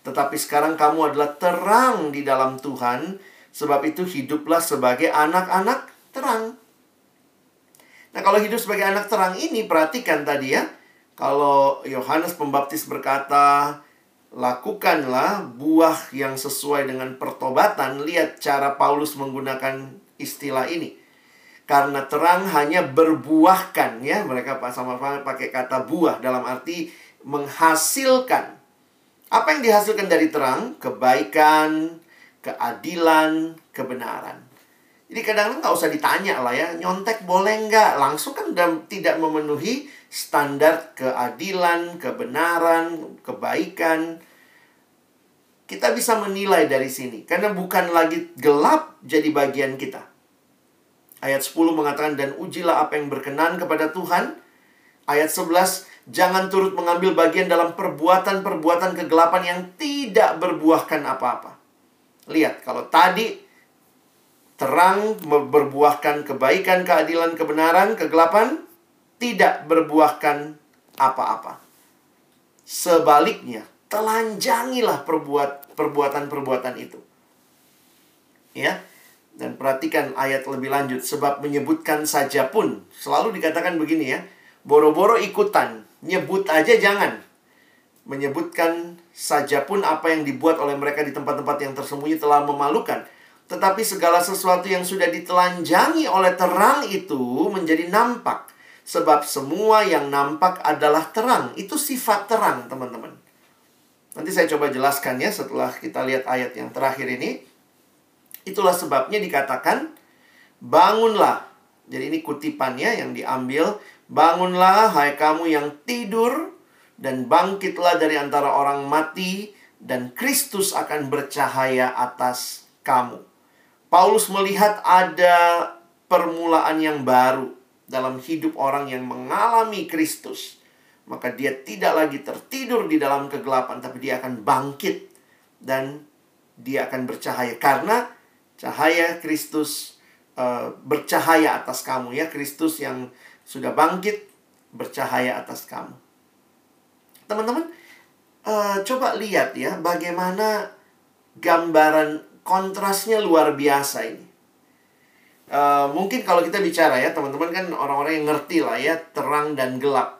tetapi sekarang kamu adalah terang di dalam Tuhan, sebab itu hiduplah sebagai anak-anak terang. Nah, kalau hidup sebagai anak terang ini, perhatikan tadi ya. Kalau Yohanes Pembaptis berkata, lakukanlah buah yang sesuai dengan pertobatan. Lihat cara Paulus menggunakan istilah ini. Karena terang hanya berbuahkan ya. Mereka sama-sama pakai kata buah dalam arti menghasilkan apa yang dihasilkan dari terang? Kebaikan, keadilan, kebenaran. Jadi kadang-kadang nggak usah ditanya lah ya, nyontek boleh nggak? Langsung kan udah tidak memenuhi standar keadilan, kebenaran, kebaikan. Kita bisa menilai dari sini. Karena bukan lagi gelap jadi bagian kita. Ayat 10 mengatakan, dan ujilah apa yang berkenan kepada Tuhan. Ayat 11, Jangan turut mengambil bagian dalam perbuatan-perbuatan kegelapan yang tidak berbuahkan apa-apa. Lihat, kalau tadi terang berbuahkan kebaikan, keadilan, kebenaran, kegelapan tidak berbuahkan apa-apa. Sebaliknya, telanjangilah perbuat perbuatan-perbuatan itu. Ya. Dan perhatikan ayat lebih lanjut sebab menyebutkan saja pun selalu dikatakan begini ya. Boro-boro ikutan Nyebut aja jangan. Menyebutkan saja pun apa yang dibuat oleh mereka di tempat-tempat yang tersembunyi telah memalukan. Tetapi segala sesuatu yang sudah ditelanjangi oleh terang itu menjadi nampak. Sebab semua yang nampak adalah terang. Itu sifat terang, teman-teman. Nanti saya coba jelaskan ya setelah kita lihat ayat yang terakhir ini. Itulah sebabnya dikatakan, bangunlah. Jadi ini kutipannya yang diambil Bangunlah, hai kamu yang tidur, dan bangkitlah dari antara orang mati, dan Kristus akan bercahaya atas kamu. Paulus melihat ada permulaan yang baru dalam hidup orang yang mengalami Kristus. Maka dia tidak lagi tertidur di dalam kegelapan, tapi dia akan bangkit dan dia akan bercahaya karena cahaya Kristus uh, bercahaya atas kamu ya Kristus yang sudah bangkit bercahaya atas kamu. Teman-teman, uh, coba lihat ya bagaimana gambaran kontrasnya luar biasa ini. Uh, mungkin kalau kita bicara ya teman-teman kan orang-orang yang ngerti lah ya terang dan gelap.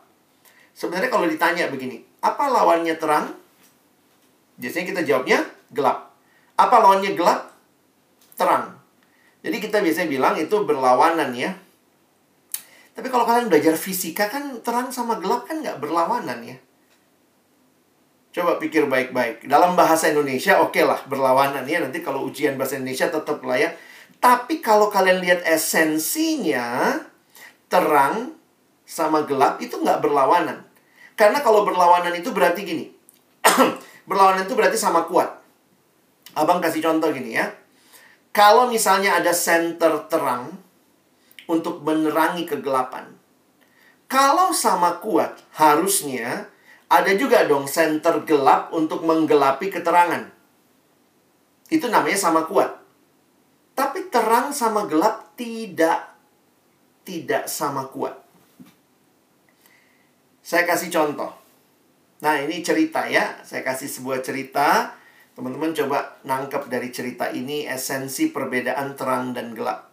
Sebenarnya kalau ditanya begini, apa lawannya terang? Biasanya kita jawabnya gelap. Apa lawannya gelap? Terang. Jadi kita biasanya bilang itu berlawanan ya. Tapi kalau kalian belajar fisika kan terang sama gelap kan nggak berlawanan ya. Coba pikir baik-baik. Dalam bahasa Indonesia oke okay lah berlawanan ya. Nanti kalau ujian bahasa Indonesia tetap ya. Tapi kalau kalian lihat esensinya terang sama gelap itu nggak berlawanan. Karena kalau berlawanan itu berarti gini. berlawanan itu berarti sama kuat. Abang kasih contoh gini ya. Kalau misalnya ada center terang untuk menerangi kegelapan. Kalau sama kuat, harusnya ada juga dong center gelap untuk menggelapi keterangan. Itu namanya sama kuat. Tapi terang sama gelap tidak tidak sama kuat. Saya kasih contoh. Nah, ini cerita ya. Saya kasih sebuah cerita. Teman-teman coba nangkep dari cerita ini esensi perbedaan terang dan gelap.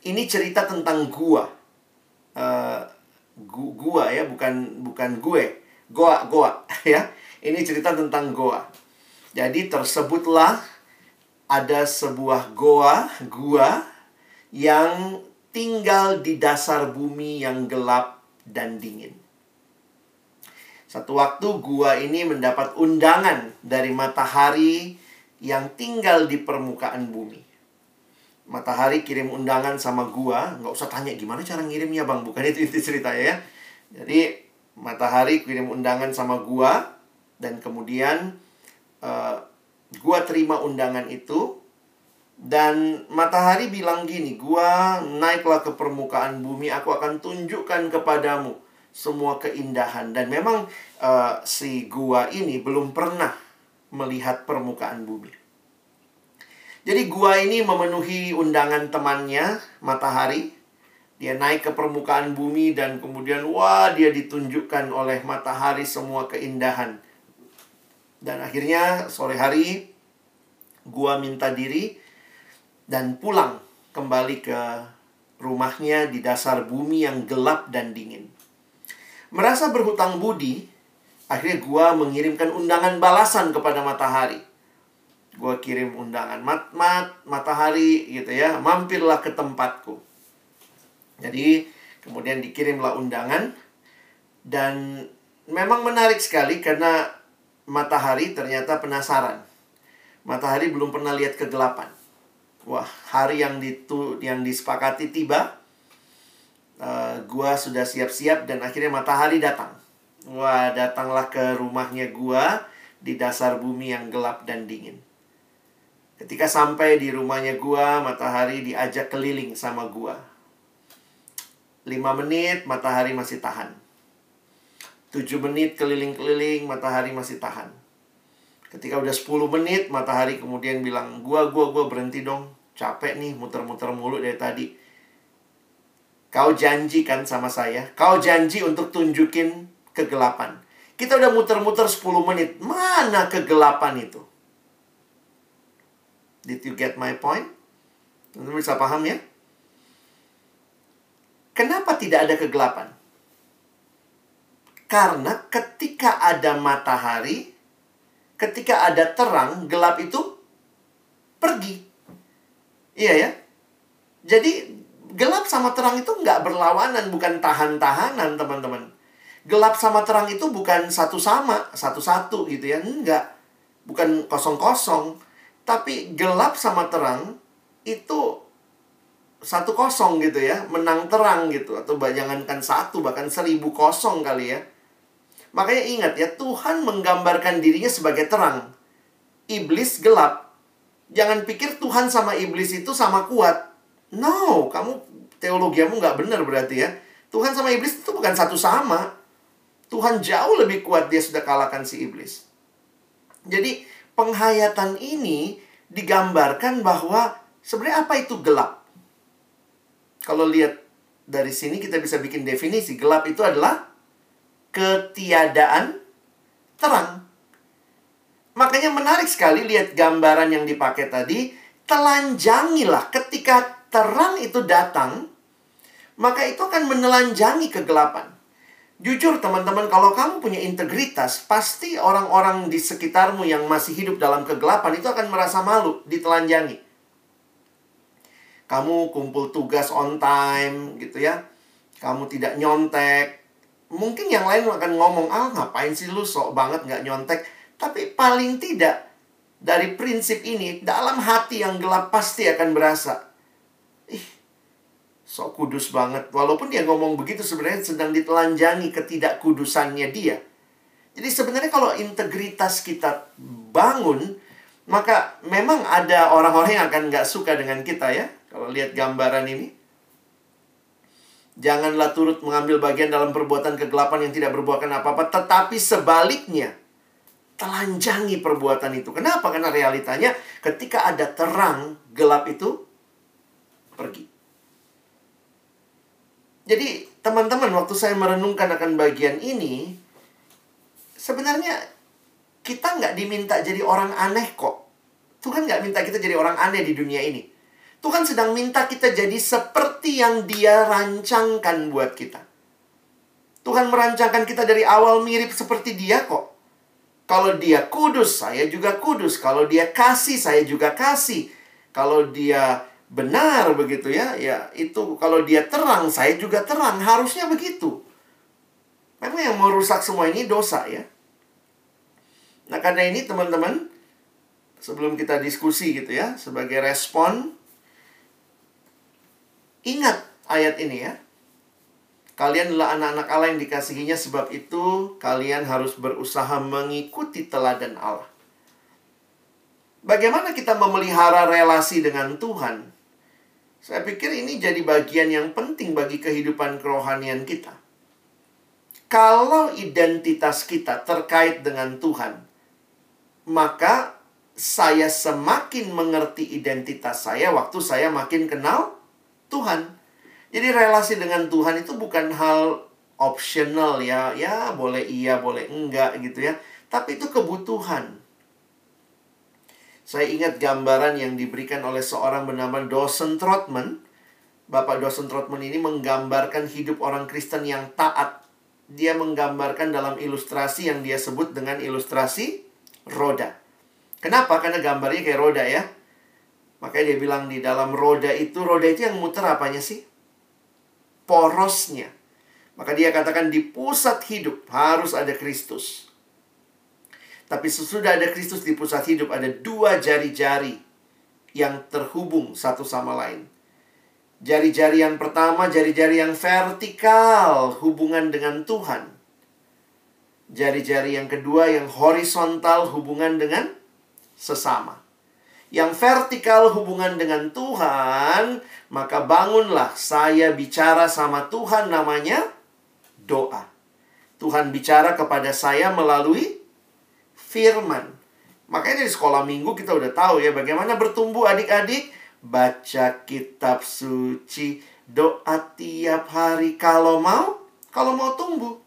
Ini cerita tentang gua. Uh, gu gua ya, bukan bukan gue. Goa goa ya. Ini cerita tentang goa. Jadi tersebutlah ada sebuah goa gua yang tinggal di dasar bumi yang gelap dan dingin. Satu waktu gua ini mendapat undangan dari matahari yang tinggal di permukaan bumi matahari kirim undangan sama gua nggak usah tanya gimana cara ngirimnya bang. Bukan itu inti ceritanya ya. Jadi Matahari kirim undangan sama gua dan kemudian uh, gua terima undangan itu dan matahari bilang gini, gua naiklah ke permukaan bumi, aku akan tunjukkan kepadamu semua keindahan. Dan memang uh, si gua ini belum pernah melihat permukaan bumi. Jadi gua ini memenuhi undangan temannya matahari dia naik ke permukaan bumi dan kemudian wah dia ditunjukkan oleh matahari semua keindahan. Dan akhirnya sore hari gua minta diri dan pulang kembali ke rumahnya di dasar bumi yang gelap dan dingin. Merasa berhutang budi, akhirnya gua mengirimkan undangan balasan kepada matahari. Gua kirim undangan mat mat matahari gitu ya, mampirlah ke tempatku. Jadi kemudian dikirimlah undangan dan memang menarik sekali karena matahari ternyata penasaran. Matahari belum pernah lihat kegelapan. Wah, hari yang ditu yang disepakati tiba. Uh, gua sudah siap-siap dan akhirnya matahari datang. Wah, datanglah ke rumahnya gua di dasar bumi yang gelap dan dingin. Ketika sampai di rumahnya gua, matahari diajak keliling sama gua 5 menit matahari masih tahan. 7 menit keliling-keliling matahari masih tahan. Ketika udah 10 menit matahari kemudian bilang, "Gua gua gua berhenti dong. Capek nih muter-muter mulu dari tadi." Kau janji kan sama saya? Kau janji untuk tunjukin kegelapan. Kita udah muter-muter 10 menit. Mana kegelapan itu? Did you get my point? Teman-teman bisa paham ya? Kenapa tidak ada kegelapan? Karena ketika ada matahari, ketika ada terang, gelap itu pergi. Iya ya? Jadi gelap sama terang itu nggak berlawanan, bukan tahan-tahanan teman-teman. Gelap sama terang itu bukan satu sama, satu-satu gitu ya. Enggak. Bukan kosong-kosong. Tapi gelap sama terang itu satu kosong gitu ya. Menang terang gitu. Atau jangankan satu bahkan seribu kosong kali ya. Makanya ingat ya Tuhan menggambarkan dirinya sebagai terang. Iblis gelap. Jangan pikir Tuhan sama iblis itu sama kuat. No kamu teologiamu nggak benar berarti ya. Tuhan sama iblis itu bukan satu sama. Tuhan jauh lebih kuat dia sudah kalahkan si iblis. Jadi penghayatan ini digambarkan bahwa sebenarnya apa itu gelap kalau lihat dari sini kita bisa bikin definisi gelap itu adalah ketiadaan terang. Makanya menarik sekali lihat gambaran yang dipakai tadi, telanjangilah ketika terang itu datang, maka itu akan menelanjangi kegelapan. Jujur teman-teman, kalau kamu punya integritas, pasti orang-orang di sekitarmu yang masih hidup dalam kegelapan itu akan merasa malu ditelanjangi kamu kumpul tugas on time gitu ya. Kamu tidak nyontek, mungkin yang lain akan ngomong, ah ngapain sih lu sok banget nggak nyontek. Tapi paling tidak dari prinsip ini, dalam hati yang gelap pasti akan berasa, sok kudus banget. Walaupun dia ngomong begitu sebenarnya sedang ditelanjangi ketidakkudusannya dia. Jadi sebenarnya kalau integritas kita bangun, maka memang ada orang-orang yang akan nggak suka dengan kita ya. Kalau lihat gambaran ini. Janganlah turut mengambil bagian dalam perbuatan kegelapan yang tidak berbuahkan apa-apa. Tetapi sebaliknya, telanjangi perbuatan itu. Kenapa? Karena realitanya ketika ada terang, gelap itu pergi. Jadi teman-teman, waktu saya merenungkan akan bagian ini, sebenarnya kita nggak diminta jadi orang aneh kok. Tuhan nggak minta kita jadi orang aneh di dunia ini. Tuhan sedang minta kita jadi seperti yang dia rancangkan buat kita. Tuhan merancangkan kita dari awal mirip seperti dia kok. Kalau dia kudus, saya juga kudus. Kalau dia kasih, saya juga kasih. Kalau dia benar begitu ya, ya itu kalau dia terang, saya juga terang. Harusnya begitu. Memang yang merusak semua ini dosa ya. Nah karena ini teman-teman, sebelum kita diskusi gitu ya, sebagai respon Ingat ayat ini ya. Kalian adalah anak-anak Allah yang dikasihinya sebab itu kalian harus berusaha mengikuti teladan Allah. Bagaimana kita memelihara relasi dengan Tuhan? Saya pikir ini jadi bagian yang penting bagi kehidupan kerohanian kita. Kalau identitas kita terkait dengan Tuhan, maka saya semakin mengerti identitas saya waktu saya makin kenal Tuhan. Jadi relasi dengan Tuhan itu bukan hal optional ya. Ya, boleh iya, boleh enggak gitu ya. Tapi itu kebutuhan. Saya ingat gambaran yang diberikan oleh seorang bernama Dawson Trotman. Bapak Dawson Trotman ini menggambarkan hidup orang Kristen yang taat. Dia menggambarkan dalam ilustrasi yang dia sebut dengan ilustrasi roda. Kenapa? Karena gambarnya kayak roda ya. Makanya dia bilang di dalam roda itu, roda itu yang muter apanya sih? Porosnya. Maka dia katakan di pusat hidup harus ada Kristus. Tapi sesudah ada Kristus di pusat hidup ada dua jari-jari yang terhubung satu sama lain. Jari-jari yang pertama, jari-jari yang vertikal hubungan dengan Tuhan. Jari-jari yang kedua yang horizontal hubungan dengan sesama yang vertikal hubungan dengan Tuhan, maka bangunlah saya bicara sama Tuhan namanya doa. Tuhan bicara kepada saya melalui firman. Makanya di sekolah minggu kita udah tahu ya bagaimana bertumbuh adik-adik. Baca kitab suci, doa tiap hari kalau mau, kalau mau tumbuh.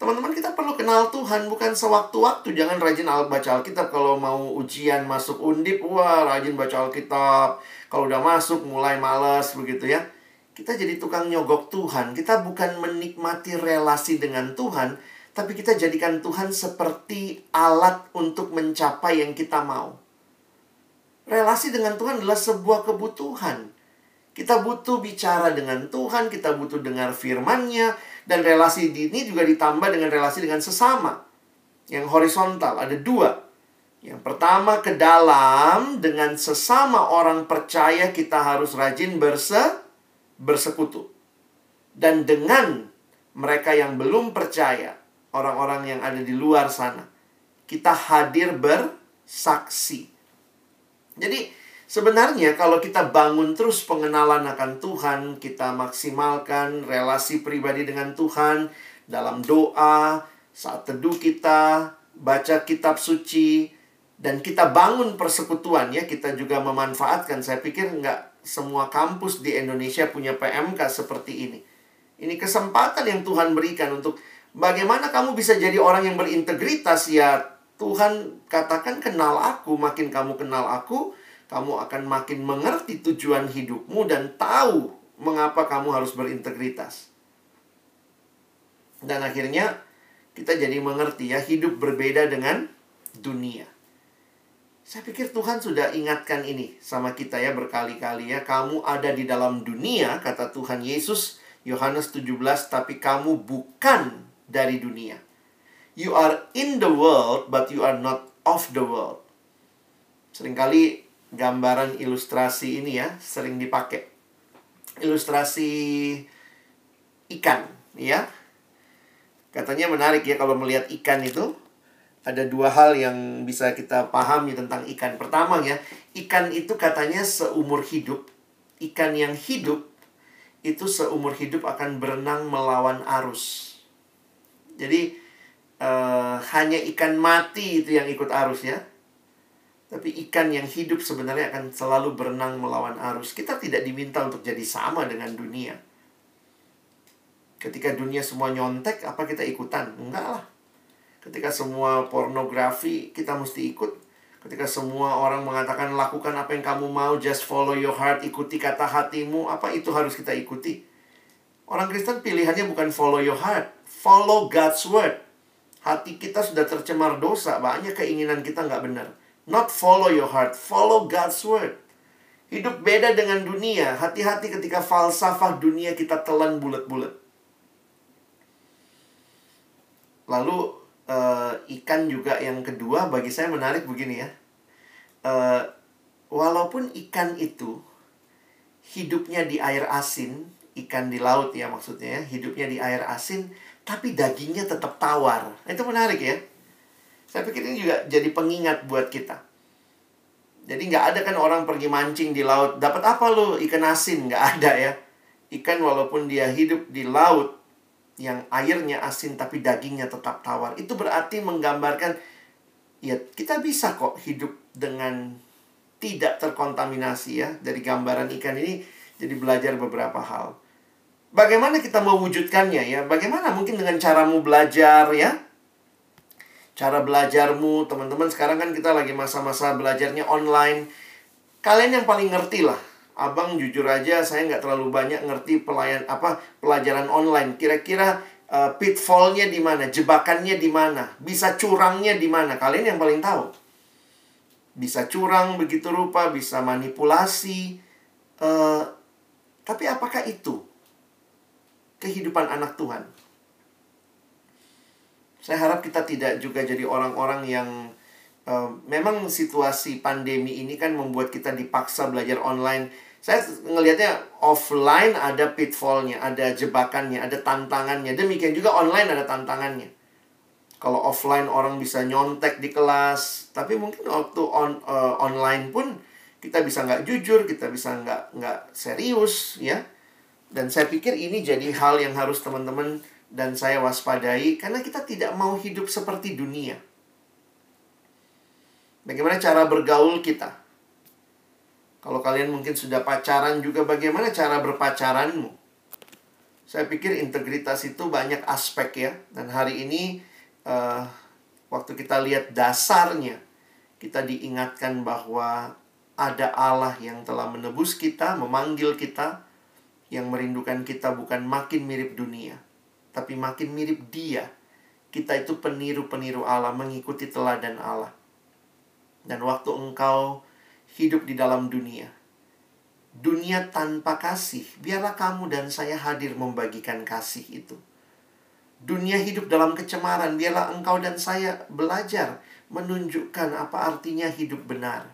Teman-teman kita perlu kenal Tuhan bukan sewaktu-waktu. Jangan rajin baca Alkitab kalau mau ujian masuk undip. Wah rajin baca Alkitab. Kalau udah masuk mulai males begitu ya. Kita jadi tukang nyogok Tuhan. Kita bukan menikmati relasi dengan Tuhan. Tapi kita jadikan Tuhan seperti alat untuk mencapai yang kita mau. Relasi dengan Tuhan adalah sebuah kebutuhan. Kita butuh bicara dengan Tuhan, kita butuh dengar firman-Nya, dan relasi ini juga ditambah dengan relasi dengan sesama. Yang horizontal, ada dua. Yang pertama, ke dalam dengan sesama orang percaya kita harus rajin berse, bersekutu. Dan dengan mereka yang belum percaya, orang-orang yang ada di luar sana, kita hadir bersaksi. Jadi, Sebenarnya kalau kita bangun terus pengenalan akan Tuhan, kita maksimalkan relasi pribadi dengan Tuhan dalam doa, saat teduh kita, baca kitab suci, dan kita bangun persekutuan ya, kita juga memanfaatkan. Saya pikir nggak semua kampus di Indonesia punya PMK seperti ini. Ini kesempatan yang Tuhan berikan untuk bagaimana kamu bisa jadi orang yang berintegritas ya Tuhan katakan kenal aku, makin kamu kenal aku, kamu akan makin mengerti tujuan hidupmu dan tahu mengapa kamu harus berintegritas. Dan akhirnya kita jadi mengerti ya hidup berbeda dengan dunia. Saya pikir Tuhan sudah ingatkan ini sama kita ya berkali-kali ya. Kamu ada di dalam dunia, kata Tuhan Yesus, Yohanes 17, tapi kamu bukan dari dunia. You are in the world, but you are not of the world. Seringkali gambaran ilustrasi ini ya, sering dipakai. Ilustrasi ikan, ya. Katanya menarik ya kalau melihat ikan itu ada dua hal yang bisa kita pahami tentang ikan. Pertama ya, ikan itu katanya seumur hidup. Ikan yang hidup itu seumur hidup akan berenang melawan arus. Jadi uh, hanya ikan mati itu yang ikut arus ya. Tapi ikan yang hidup sebenarnya akan selalu berenang melawan arus. Kita tidak diminta untuk jadi sama dengan dunia. Ketika dunia semua nyontek, apa kita ikutan? Enggak lah Ketika semua pornografi kita mesti ikut. Ketika semua orang mengatakan lakukan apa yang kamu mau, just follow your heart, ikuti kata hatimu, apa itu harus kita ikuti? Orang Kristen pilihannya bukan follow your heart, follow God's word. Hati kita sudah tercemar dosa, banyak keinginan kita nggak benar. Not follow your heart, follow God's word. Hidup beda dengan dunia. Hati-hati ketika falsafah dunia kita telan bulat-bulat. Lalu uh, ikan juga yang kedua bagi saya menarik begini ya. Uh, walaupun ikan itu hidupnya di air asin, ikan di laut ya maksudnya, ya, hidupnya di air asin, tapi dagingnya tetap tawar. Itu menarik ya. Saya pikir ini juga jadi pengingat buat kita. Jadi nggak ada kan orang pergi mancing di laut, dapat apa lo ikan asin? Nggak ada ya. Ikan walaupun dia hidup di laut, yang airnya asin tapi dagingnya tetap tawar. Itu berarti menggambarkan ya kita bisa kok hidup dengan tidak terkontaminasi ya. Dari gambaran ikan ini jadi belajar beberapa hal. Bagaimana kita mewujudkannya ya? Bagaimana mungkin dengan caramu belajar ya? Cara belajarmu, teman-teman sekarang kan kita lagi masa-masa belajarnya online. Kalian yang paling ngerti lah abang jujur aja saya nggak terlalu banyak ngerti pelayan apa pelajaran online. Kira-kira uh, pitfallnya di mana, jebakannya di mana, bisa curangnya di mana. Kalian yang paling tahu. Bisa curang begitu rupa, bisa manipulasi. Uh, tapi apakah itu kehidupan anak Tuhan? Saya harap kita tidak juga jadi orang-orang yang uh, memang situasi pandemi ini kan membuat kita dipaksa belajar online saya ngelihatnya offline ada pitfallnya, ada jebakannya, ada tantangannya. Demikian juga online ada tantangannya. Kalau offline orang bisa nyontek di kelas, tapi mungkin waktu on, uh, online pun kita bisa nggak jujur, kita bisa nggak nggak serius, ya. Dan saya pikir ini jadi hal yang harus teman-teman dan saya waspadai karena kita tidak mau hidup seperti dunia. Bagaimana cara bergaul kita? Kalau kalian mungkin sudah pacaran juga bagaimana cara berpacaranmu? Saya pikir integritas itu banyak aspek ya. Dan hari ini uh, waktu kita lihat dasarnya, kita diingatkan bahwa ada Allah yang telah menebus kita, memanggil kita, yang merindukan kita bukan makin mirip dunia, tapi makin mirip Dia. Kita itu peniru-peniru Allah, mengikuti teladan Allah. Dan waktu engkau hidup di dalam dunia. Dunia tanpa kasih, biarlah kamu dan saya hadir membagikan kasih itu. Dunia hidup dalam kecemaran, biarlah engkau dan saya belajar menunjukkan apa artinya hidup benar,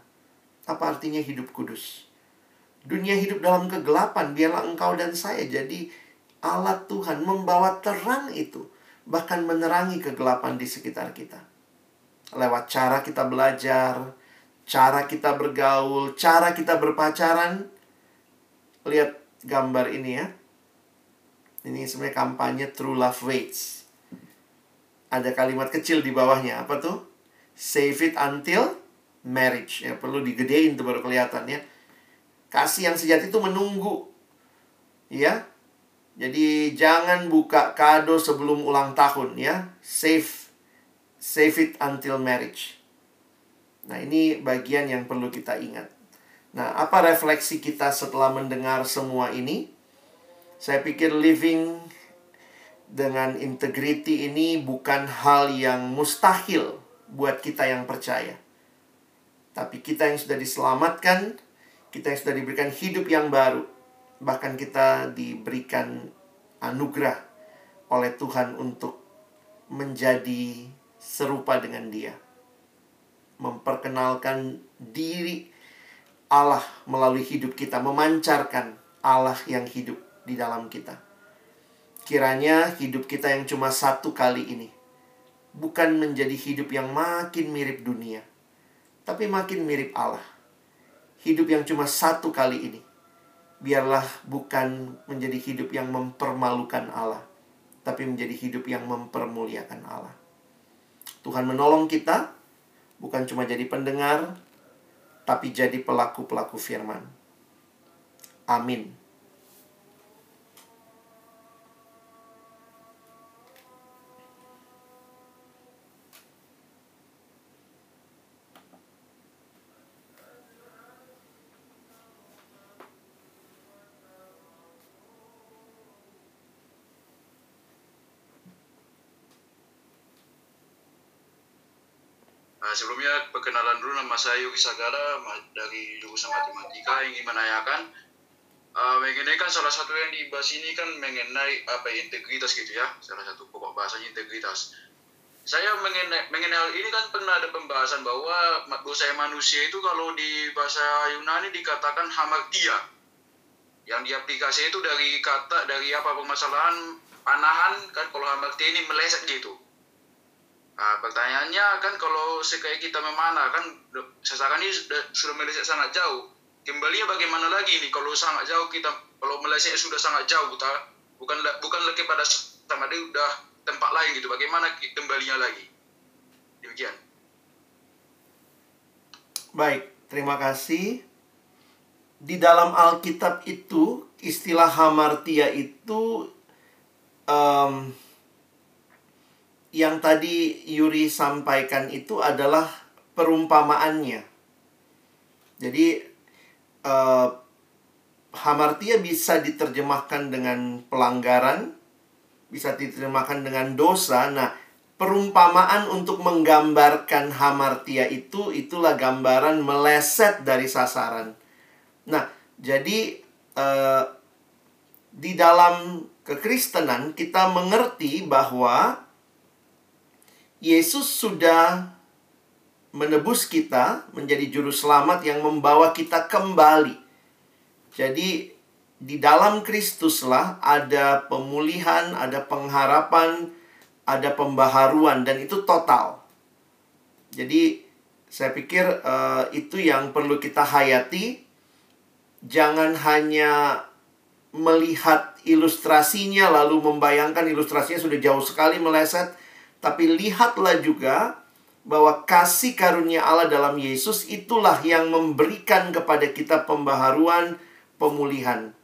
apa artinya hidup kudus. Dunia hidup dalam kegelapan, biarlah engkau dan saya jadi alat Tuhan membawa terang itu, bahkan menerangi kegelapan di sekitar kita. Lewat cara kita belajar, cara kita bergaul, cara kita berpacaran. Lihat gambar ini ya. Ini sebenarnya kampanye True Love Waits. Ada kalimat kecil di bawahnya. Apa tuh? Save it until marriage. Ya, perlu digedein tuh baru kelihatan ya. Kasih yang sejati itu menunggu. Ya. Jadi jangan buka kado sebelum ulang tahun ya. Save save it until marriage. Nah, ini bagian yang perlu kita ingat. Nah, apa refleksi kita setelah mendengar semua ini? Saya pikir living dengan integrity ini bukan hal yang mustahil buat kita yang percaya. Tapi kita yang sudah diselamatkan, kita yang sudah diberikan hidup yang baru, bahkan kita diberikan anugerah oleh Tuhan untuk menjadi serupa dengan Dia. Memperkenalkan diri Allah melalui hidup kita, memancarkan Allah yang hidup di dalam kita. Kiranya hidup kita yang cuma satu kali ini bukan menjadi hidup yang makin mirip dunia, tapi makin mirip Allah. Hidup yang cuma satu kali ini, biarlah bukan menjadi hidup yang mempermalukan Allah, tapi menjadi hidup yang mempermuliakan Allah. Tuhan menolong kita, bukan cuma jadi pendengar, tapi jadi pelaku-pelaku firman. Amin. Sebelumnya perkenalan dulu nama saya Yogi Sagala dari jurusan matematika ingin menanyakan uh, mengenai kan salah satu yang dibahas ini kan mengenai apa integritas gitu ya salah satu pokok bahasanya integritas. Saya mengenai mengenai hal ini kan pernah ada pembahasan bahwa dosa manusia itu kalau di bahasa Yunani dikatakan hamartia. Yang diaplikasi itu dari kata dari apa permasalahan panahan kan kalau hamartia ini meleset gitu Nah, pertanyaannya kan kalau sekali kita memanah kan sasaran ini sudah, sudah meleset sangat jauh. Kembalinya bagaimana lagi nih kalau sangat jauh kita kalau meleset sudah sangat jauh kita bukan bukan lagi pada sama dia udah tempat lain gitu. Bagaimana kembalinya lagi? Demikian. Baik, terima kasih. Di dalam Alkitab itu istilah hamartia itu um, yang tadi Yuri sampaikan itu adalah perumpamaannya. Jadi uh, hamartia bisa diterjemahkan dengan pelanggaran, bisa diterjemahkan dengan dosa. Nah, perumpamaan untuk menggambarkan hamartia itu itulah gambaran meleset dari sasaran. Nah, jadi uh, di dalam kekristenan kita mengerti bahwa Yesus sudah menebus kita menjadi juru selamat yang membawa kita kembali. Jadi di dalam Kristuslah ada pemulihan, ada pengharapan, ada pembaharuan dan itu total. Jadi saya pikir uh, itu yang perlu kita hayati. Jangan hanya melihat ilustrasinya lalu membayangkan ilustrasinya sudah jauh sekali meleset tapi lihatlah juga bahwa kasih karunia Allah dalam Yesus itulah yang memberikan kepada kita pembaharuan, pemulihan.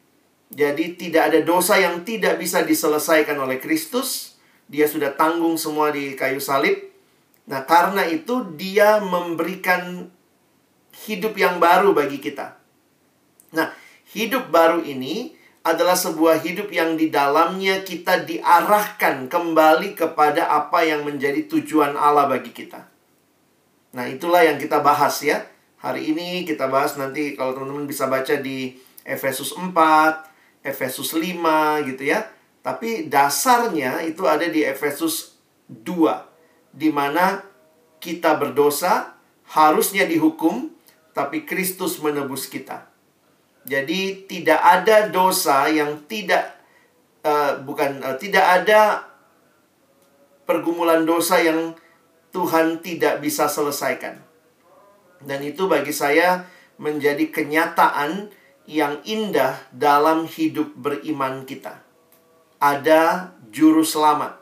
Jadi tidak ada dosa yang tidak bisa diselesaikan oleh Kristus. Dia sudah tanggung semua di kayu salib. Nah, karena itu dia memberikan hidup yang baru bagi kita. Nah, hidup baru ini adalah sebuah hidup yang di dalamnya kita diarahkan kembali kepada apa yang menjadi tujuan Allah bagi kita. Nah, itulah yang kita bahas ya. Hari ini kita bahas nanti kalau teman-teman bisa baca di Efesus 4, Efesus 5 gitu ya. Tapi dasarnya itu ada di Efesus 2 di mana kita berdosa harusnya dihukum tapi Kristus menebus kita. Jadi tidak ada dosa yang tidak uh, bukan uh, tidak ada pergumulan dosa yang Tuhan tidak bisa selesaikan. Dan itu bagi saya menjadi kenyataan yang indah dalam hidup beriman kita. Ada juru selamat.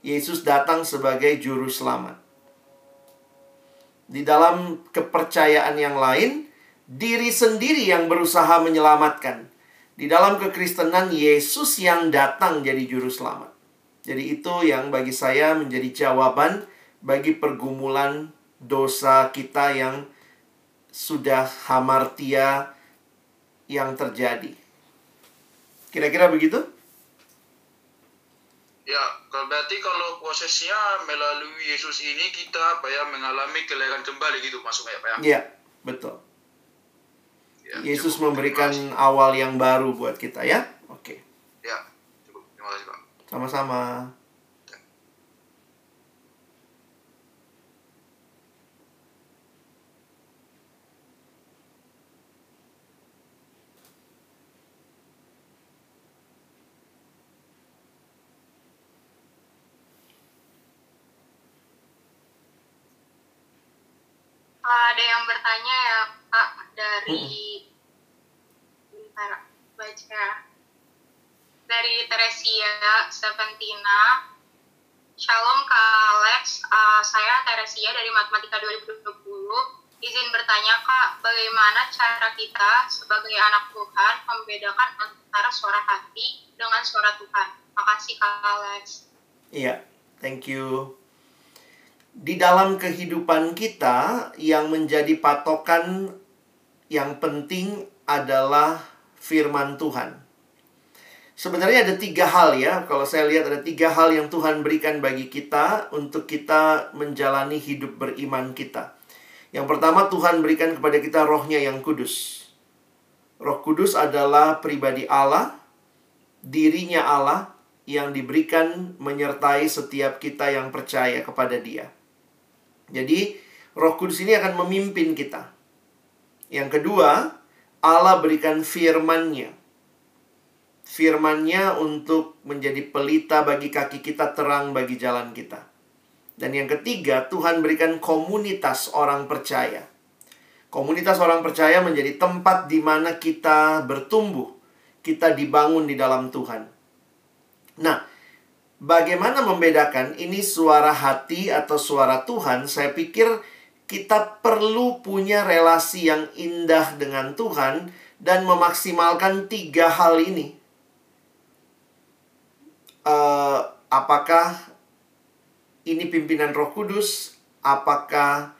Yesus datang sebagai juru selamat. Di dalam kepercayaan yang lain, diri sendiri yang berusaha menyelamatkan. Di dalam kekristenan, Yesus yang datang jadi juru selamat. Jadi itu yang bagi saya menjadi jawaban bagi pergumulan dosa kita yang sudah hamartia yang terjadi. Kira-kira begitu? Ya, berarti kalau prosesnya melalui Yesus ini kita apa ya mengalami kelahiran kembali gitu masuknya Pak ya? Iya, betul. Ya, Yesus memberikan awal yang baru buat kita ya. Oke. Okay. Ya, cukup. Terima kasih Pak. Sama-sama. ada yang bertanya ya Kak dari bentar baca. Dari Teresia Seventina. Shalom Kak Alex. Uh, saya Teresia dari Matematika 2020 izin bertanya Kak bagaimana cara kita sebagai anak Tuhan membedakan antara suara hati dengan suara Tuhan? Makasih Kak Alex. Iya, thank you. Di dalam kehidupan kita yang menjadi patokan yang penting adalah firman Tuhan. Sebenarnya ada tiga hal ya, kalau saya lihat ada tiga hal yang Tuhan berikan bagi kita untuk kita menjalani hidup beriman kita. Yang pertama Tuhan berikan kepada kita rohnya yang kudus. Roh kudus adalah pribadi Allah, dirinya Allah, yang diberikan menyertai setiap kita yang percaya kepada Dia. Jadi, Roh Kudus ini akan memimpin kita. Yang kedua, Allah berikan firman-Nya. Firman-Nya untuk menjadi pelita bagi kaki kita, terang bagi jalan kita. Dan yang ketiga, Tuhan berikan komunitas orang percaya. Komunitas orang percaya menjadi tempat di mana kita bertumbuh, kita dibangun di dalam Tuhan. Nah, bagaimana membedakan ini suara hati atau suara Tuhan? Saya pikir kita perlu punya relasi yang indah dengan Tuhan dan memaksimalkan tiga hal ini. Uh, apakah ini pimpinan Roh Kudus? Apakah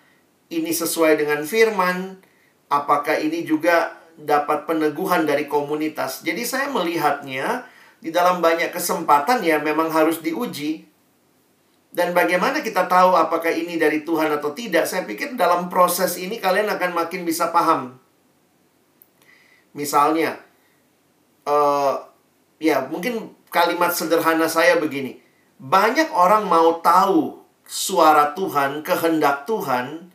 ini sesuai dengan firman? Apakah ini juga dapat peneguhan dari komunitas? Jadi saya melihatnya di dalam banyak kesempatan ya memang harus diuji. Dan bagaimana kita tahu apakah ini dari Tuhan atau tidak? Saya pikir dalam proses ini kalian akan makin bisa paham. Misalnya, uh, ya mungkin kalimat sederhana saya begini. Banyak orang mau tahu suara Tuhan, kehendak Tuhan,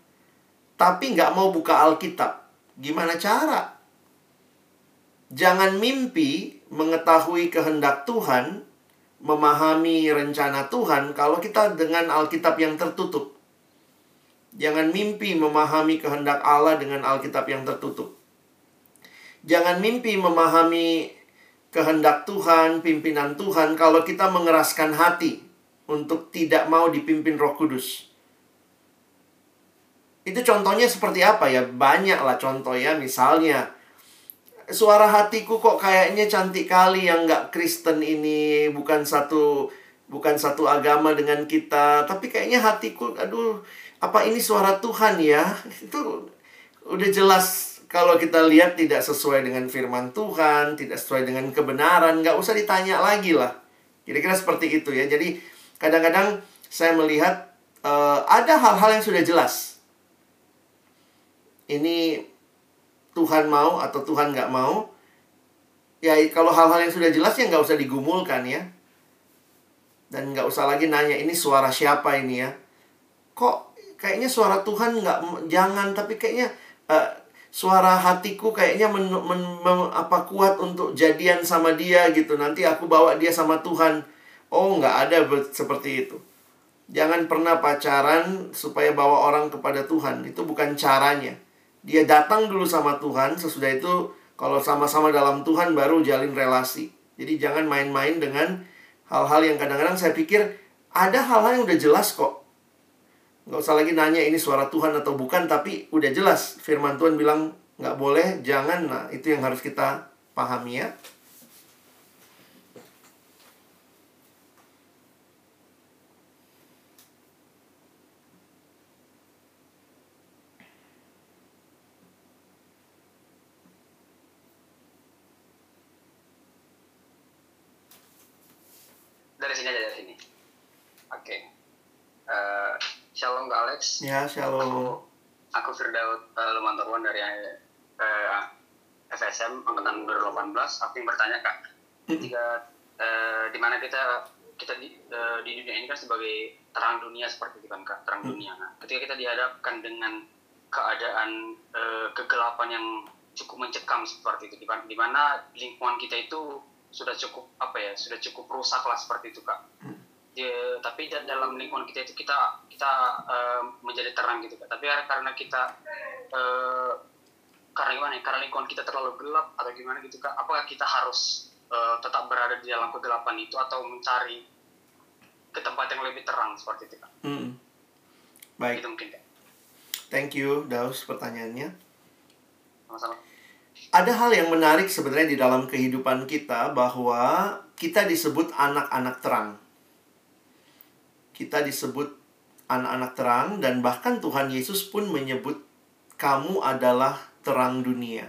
tapi nggak mau buka Alkitab. Gimana cara? Jangan mimpi mengetahui kehendak Tuhan, memahami rencana Tuhan kalau kita dengan Alkitab yang tertutup. Jangan mimpi memahami kehendak Allah dengan Alkitab yang tertutup. Jangan mimpi memahami kehendak Tuhan, pimpinan Tuhan kalau kita mengeraskan hati untuk tidak mau dipimpin Roh Kudus. Itu contohnya seperti apa ya? Banyak lah contoh ya. Misalnya, suara hatiku kok kayaknya cantik kali yang nggak Kristen ini bukan satu bukan satu agama dengan kita. Tapi kayaknya hatiku aduh apa ini suara Tuhan ya? Itu udah jelas kalau kita lihat tidak sesuai dengan firman Tuhan tidak sesuai dengan kebenaran nggak usah ditanya lagi lah. Kira-kira seperti itu ya. Jadi kadang-kadang saya melihat uh, ada hal-hal yang sudah jelas. Ini Tuhan mau atau Tuhan nggak mau, ya kalau hal-hal yang sudah jelas ya nggak usah digumulkan ya. Dan nggak usah lagi nanya ini suara siapa ini ya. Kok kayaknya suara Tuhan nggak jangan tapi kayaknya uh, suara hatiku kayaknya men, men, men, apa kuat untuk jadian sama dia gitu. Nanti aku bawa dia sama Tuhan. Oh nggak ada seperti itu. Jangan pernah pacaran supaya bawa orang kepada Tuhan. Itu bukan caranya dia datang dulu sama Tuhan, sesudah itu kalau sama-sama dalam Tuhan baru jalin relasi. Jadi jangan main-main dengan hal-hal yang kadang-kadang saya pikir ada hal-hal yang udah jelas kok. Nggak usah lagi nanya ini suara Tuhan atau bukan, tapi udah jelas. Firman Tuhan bilang nggak boleh, jangan. Nah, itu yang harus kita pahami ya. Dari sini aja dari sini. Oke. Okay. uh, shalom kak Alex. Ya shalom. Aku aku Firdaud uh, Lumantorwan dari uh, FSM angkatan 2018 aku yang bertanya kak. Ketika uh, di mana kita kita di, eh, di dunia ini kan sebagai terang dunia seperti itu kan kak terang Hmm. dunia. Nah ketika kita dihadapkan dengan keadaan eh, kegelapan yang cukup mencekam seperti itu di mana lingkungan kita itu sudah cukup apa ya sudah cukup rusak lah seperti itu kak. Ya, tapi da- dalam lingkungan kita itu kita kita eh, menjadi terang gitu kak. Tapi karena kita eh, karena gimana ya karena lingkungan kita terlalu gelap atau gimana gitu kak apakah kita harus eh, tetap berada di dalam kegelapan itu atau mencari ke tempat yang lebih terang seperti itu kak? Mm. Baik, itu mungkin kak. Thank you Daus pertanyaannya. sama-sama Ada hal yang menarik sebenarnya di dalam kehidupan kita bahwa kita disebut anak-anak terang. Kita disebut anak-anak terang dan bahkan Tuhan Yesus pun menyebut kamu adalah terang dunia.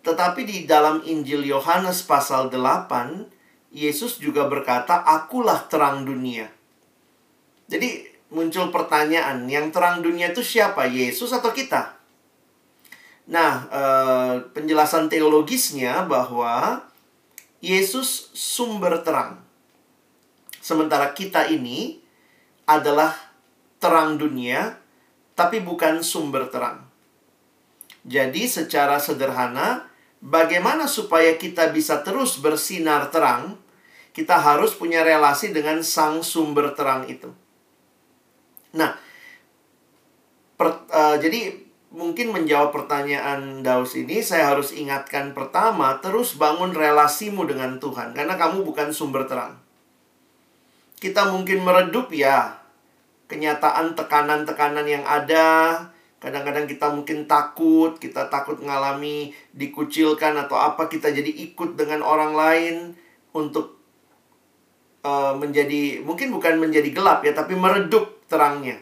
Tetapi di dalam Injil Yohanes pasal 8, Yesus juga berkata, "Akulah terang dunia." Jadi muncul pertanyaan, yang terang dunia itu siapa? Yesus atau kita? Nah, eh, penjelasan teologisnya bahwa Yesus sumber terang. Sementara kita ini adalah terang dunia, tapi bukan sumber terang. Jadi, secara sederhana, bagaimana supaya kita bisa terus bersinar terang? Kita harus punya relasi dengan sang sumber terang itu. Nah, per- eh, jadi mungkin menjawab pertanyaan Daus ini, saya harus ingatkan pertama, terus bangun relasimu dengan Tuhan, karena kamu bukan sumber terang. Kita mungkin meredup ya, kenyataan tekanan-tekanan yang ada, kadang-kadang kita mungkin takut, kita takut mengalami dikucilkan atau apa, kita jadi ikut dengan orang lain untuk eh, menjadi, mungkin bukan menjadi gelap ya, tapi meredup terangnya.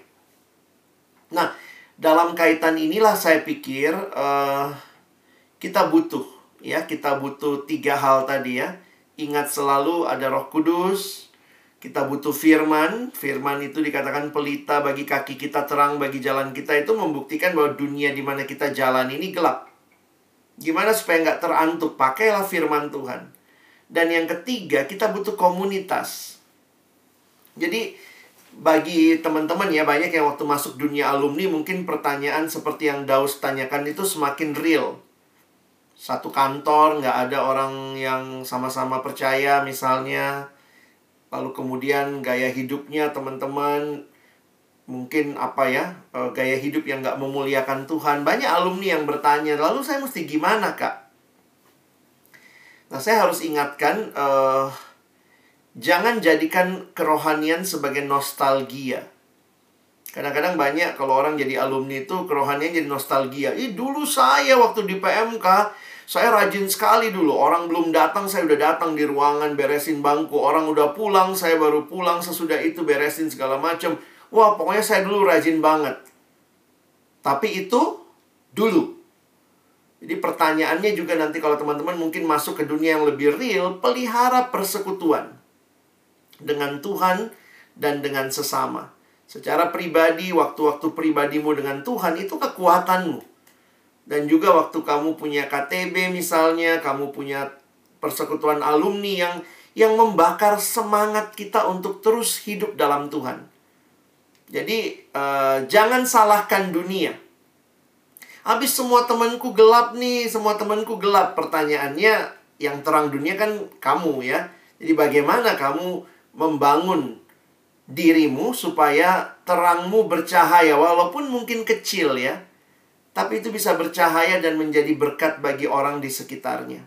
Nah, dalam kaitan inilah saya pikir eh, kita butuh ya kita butuh tiga hal tadi ya. Ingat selalu ada Roh Kudus kita butuh firman. Firman itu dikatakan pelita bagi kaki kita terang bagi jalan kita. Itu membuktikan bahwa dunia di mana kita jalan ini gelap. Gimana supaya nggak terantuk? Pakailah firman Tuhan. Dan yang ketiga kita butuh komunitas. Jadi bagi teman-teman ya banyak yang waktu masuk dunia alumni mungkin pertanyaan seperti yang Daus tanyakan itu semakin real. Satu kantor nggak ada orang yang sama-sama percaya misalnya. Lalu kemudian gaya hidupnya teman-teman mungkin apa ya eh, gaya hidup yang nggak memuliakan Tuhan. Banyak alumni yang bertanya lalu saya mesti gimana kak? Nah saya harus ingatkan eh, jangan jadikan kerohanian sebagai nostalgia. Kadang-kadang banyak kalau orang jadi alumni itu kerohanian jadi nostalgia. Ih dulu saya waktu di PMK, saya rajin sekali dulu. Orang belum datang, saya udah datang di ruangan beresin bangku. Orang udah pulang, saya baru pulang sesudah itu beresin segala macam. Wah, pokoknya saya dulu rajin banget. Tapi itu dulu. Jadi pertanyaannya juga nanti kalau teman-teman mungkin masuk ke dunia yang lebih real, pelihara persekutuan dengan Tuhan dan dengan sesama. Secara pribadi, waktu-waktu pribadimu dengan Tuhan itu kekuatanmu. Dan juga waktu kamu punya KTB misalnya, kamu punya persekutuan alumni yang yang membakar semangat kita untuk terus hidup dalam Tuhan. Jadi eh, jangan salahkan dunia. Habis semua temanku gelap nih, semua temanku gelap. Pertanyaannya yang terang dunia kan kamu ya. Jadi bagaimana kamu membangun dirimu supaya terangmu bercahaya walaupun mungkin kecil ya. Tapi itu bisa bercahaya dan menjadi berkat bagi orang di sekitarnya.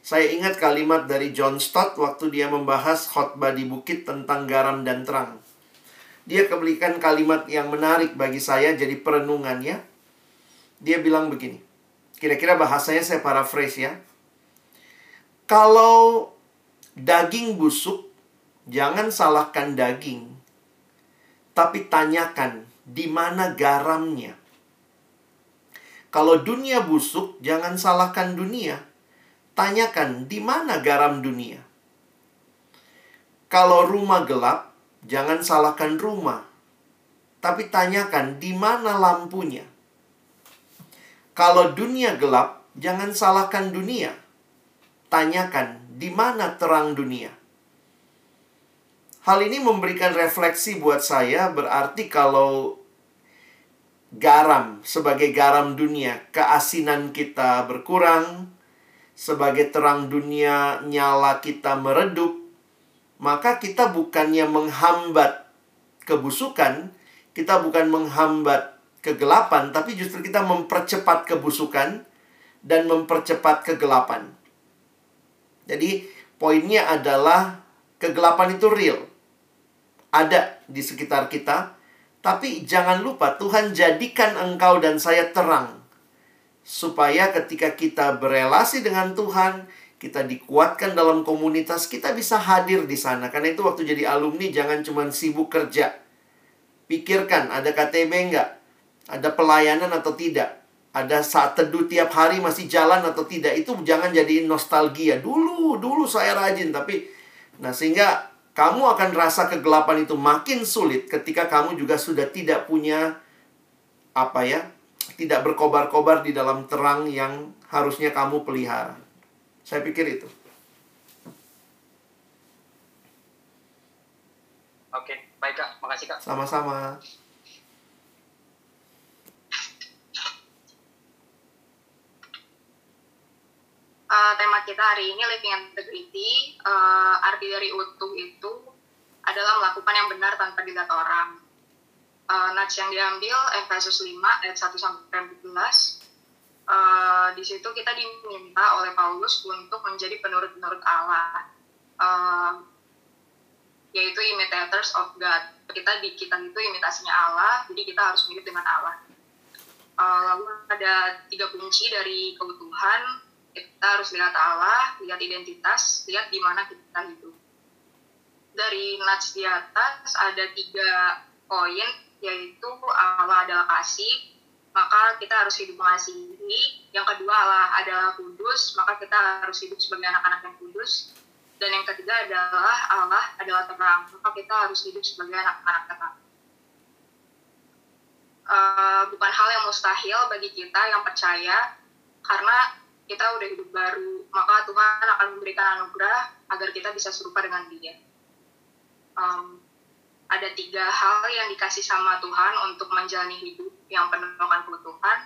Saya ingat kalimat dari John Stott waktu dia membahas khotbah di bukit tentang garam dan terang. Dia kebelikan kalimat yang menarik bagi saya jadi perenungan ya. Dia bilang begini. Kira-kira bahasanya saya paraphrase ya. Kalau daging busuk, jangan salahkan daging. Tapi tanyakan di mana garamnya. Kalau dunia busuk, jangan salahkan dunia. Tanyakan di mana garam dunia. Kalau rumah gelap, jangan salahkan rumah. Tapi tanyakan di mana lampunya. Kalau dunia gelap, jangan salahkan dunia. Tanyakan di mana terang dunia. Hal ini memberikan refleksi buat saya, berarti kalau garam sebagai garam dunia, keasinan kita berkurang, sebagai terang dunia nyala kita meredup, maka kita bukannya menghambat kebusukan, kita bukan menghambat kegelapan, tapi justru kita mempercepat kebusukan dan mempercepat kegelapan. Jadi, poinnya adalah kegelapan itu real ada di sekitar kita, tapi jangan lupa Tuhan jadikan engkau dan saya terang. Supaya ketika kita berelasi dengan Tuhan, kita dikuatkan dalam komunitas, kita bisa hadir di sana. Karena itu waktu jadi alumni jangan cuma sibuk kerja. Pikirkan ada KTB enggak? Ada pelayanan atau tidak? Ada saat teduh tiap hari masih jalan atau tidak? Itu jangan jadi nostalgia. Dulu, dulu saya rajin, tapi nah sehingga kamu akan rasa kegelapan itu makin sulit ketika kamu juga sudah tidak punya apa ya, tidak berkobar-kobar di dalam terang yang harusnya kamu pelihara. Saya pikir itu. Oke, baik Kak. Makasih Kak. Sama-sama. Uh, tema kita hari ini living integrity uh, arti dari utuh itu adalah melakukan yang benar tanpa dilihat orang. Uh, nats yang diambil Efesus 5 ayat 1 sampai 14 uh, di situ kita diminta oleh Paulus untuk menjadi penurut-penurut Allah. Uh, yaitu imitators of God. Kita di kita itu imitasinya Allah jadi kita harus mirip dengan Allah. Uh, lalu ada tiga kunci dari keutuhan kita harus lihat Allah, lihat identitas, lihat di mana kita hidup. Dari nats di atas ada tiga poin, yaitu Allah adalah kasih, maka kita harus hidup mengasihi. Yang kedua Allah adalah kudus, maka kita harus hidup sebagai anak-anak yang kudus. Dan yang ketiga adalah Allah adalah terang, maka kita harus hidup sebagai anak-anak terang. Uh, bukan hal yang mustahil bagi kita yang percaya, karena kita udah hidup baru, maka Tuhan akan memberikan anugerah agar kita bisa serupa dengan Dia. Um, ada tiga hal yang dikasih sama Tuhan untuk menjalani hidup yang penuh dengan Tuhan.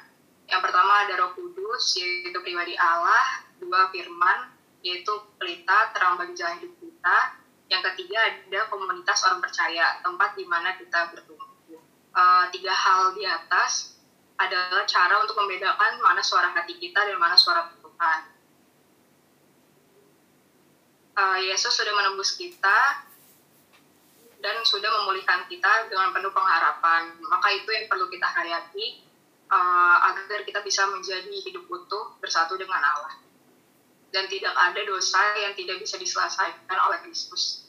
Yang pertama ada Roh Kudus, yaitu pribadi Allah. Dua firman, yaitu pelita terang bagi jalan hidup kita. Yang ketiga ada komunitas orang percaya, tempat di mana kita bertumbuh. Uh, tiga hal di atas adalah cara untuk membedakan mana suara hati kita dan mana suara Tuhan. Uh, Yesus sudah menembus kita dan sudah memulihkan kita dengan penuh pengharapan. Maka itu yang perlu kita hayati uh, agar kita bisa menjadi hidup utuh bersatu dengan Allah. Dan tidak ada dosa yang tidak bisa diselesaikan oleh Kristus.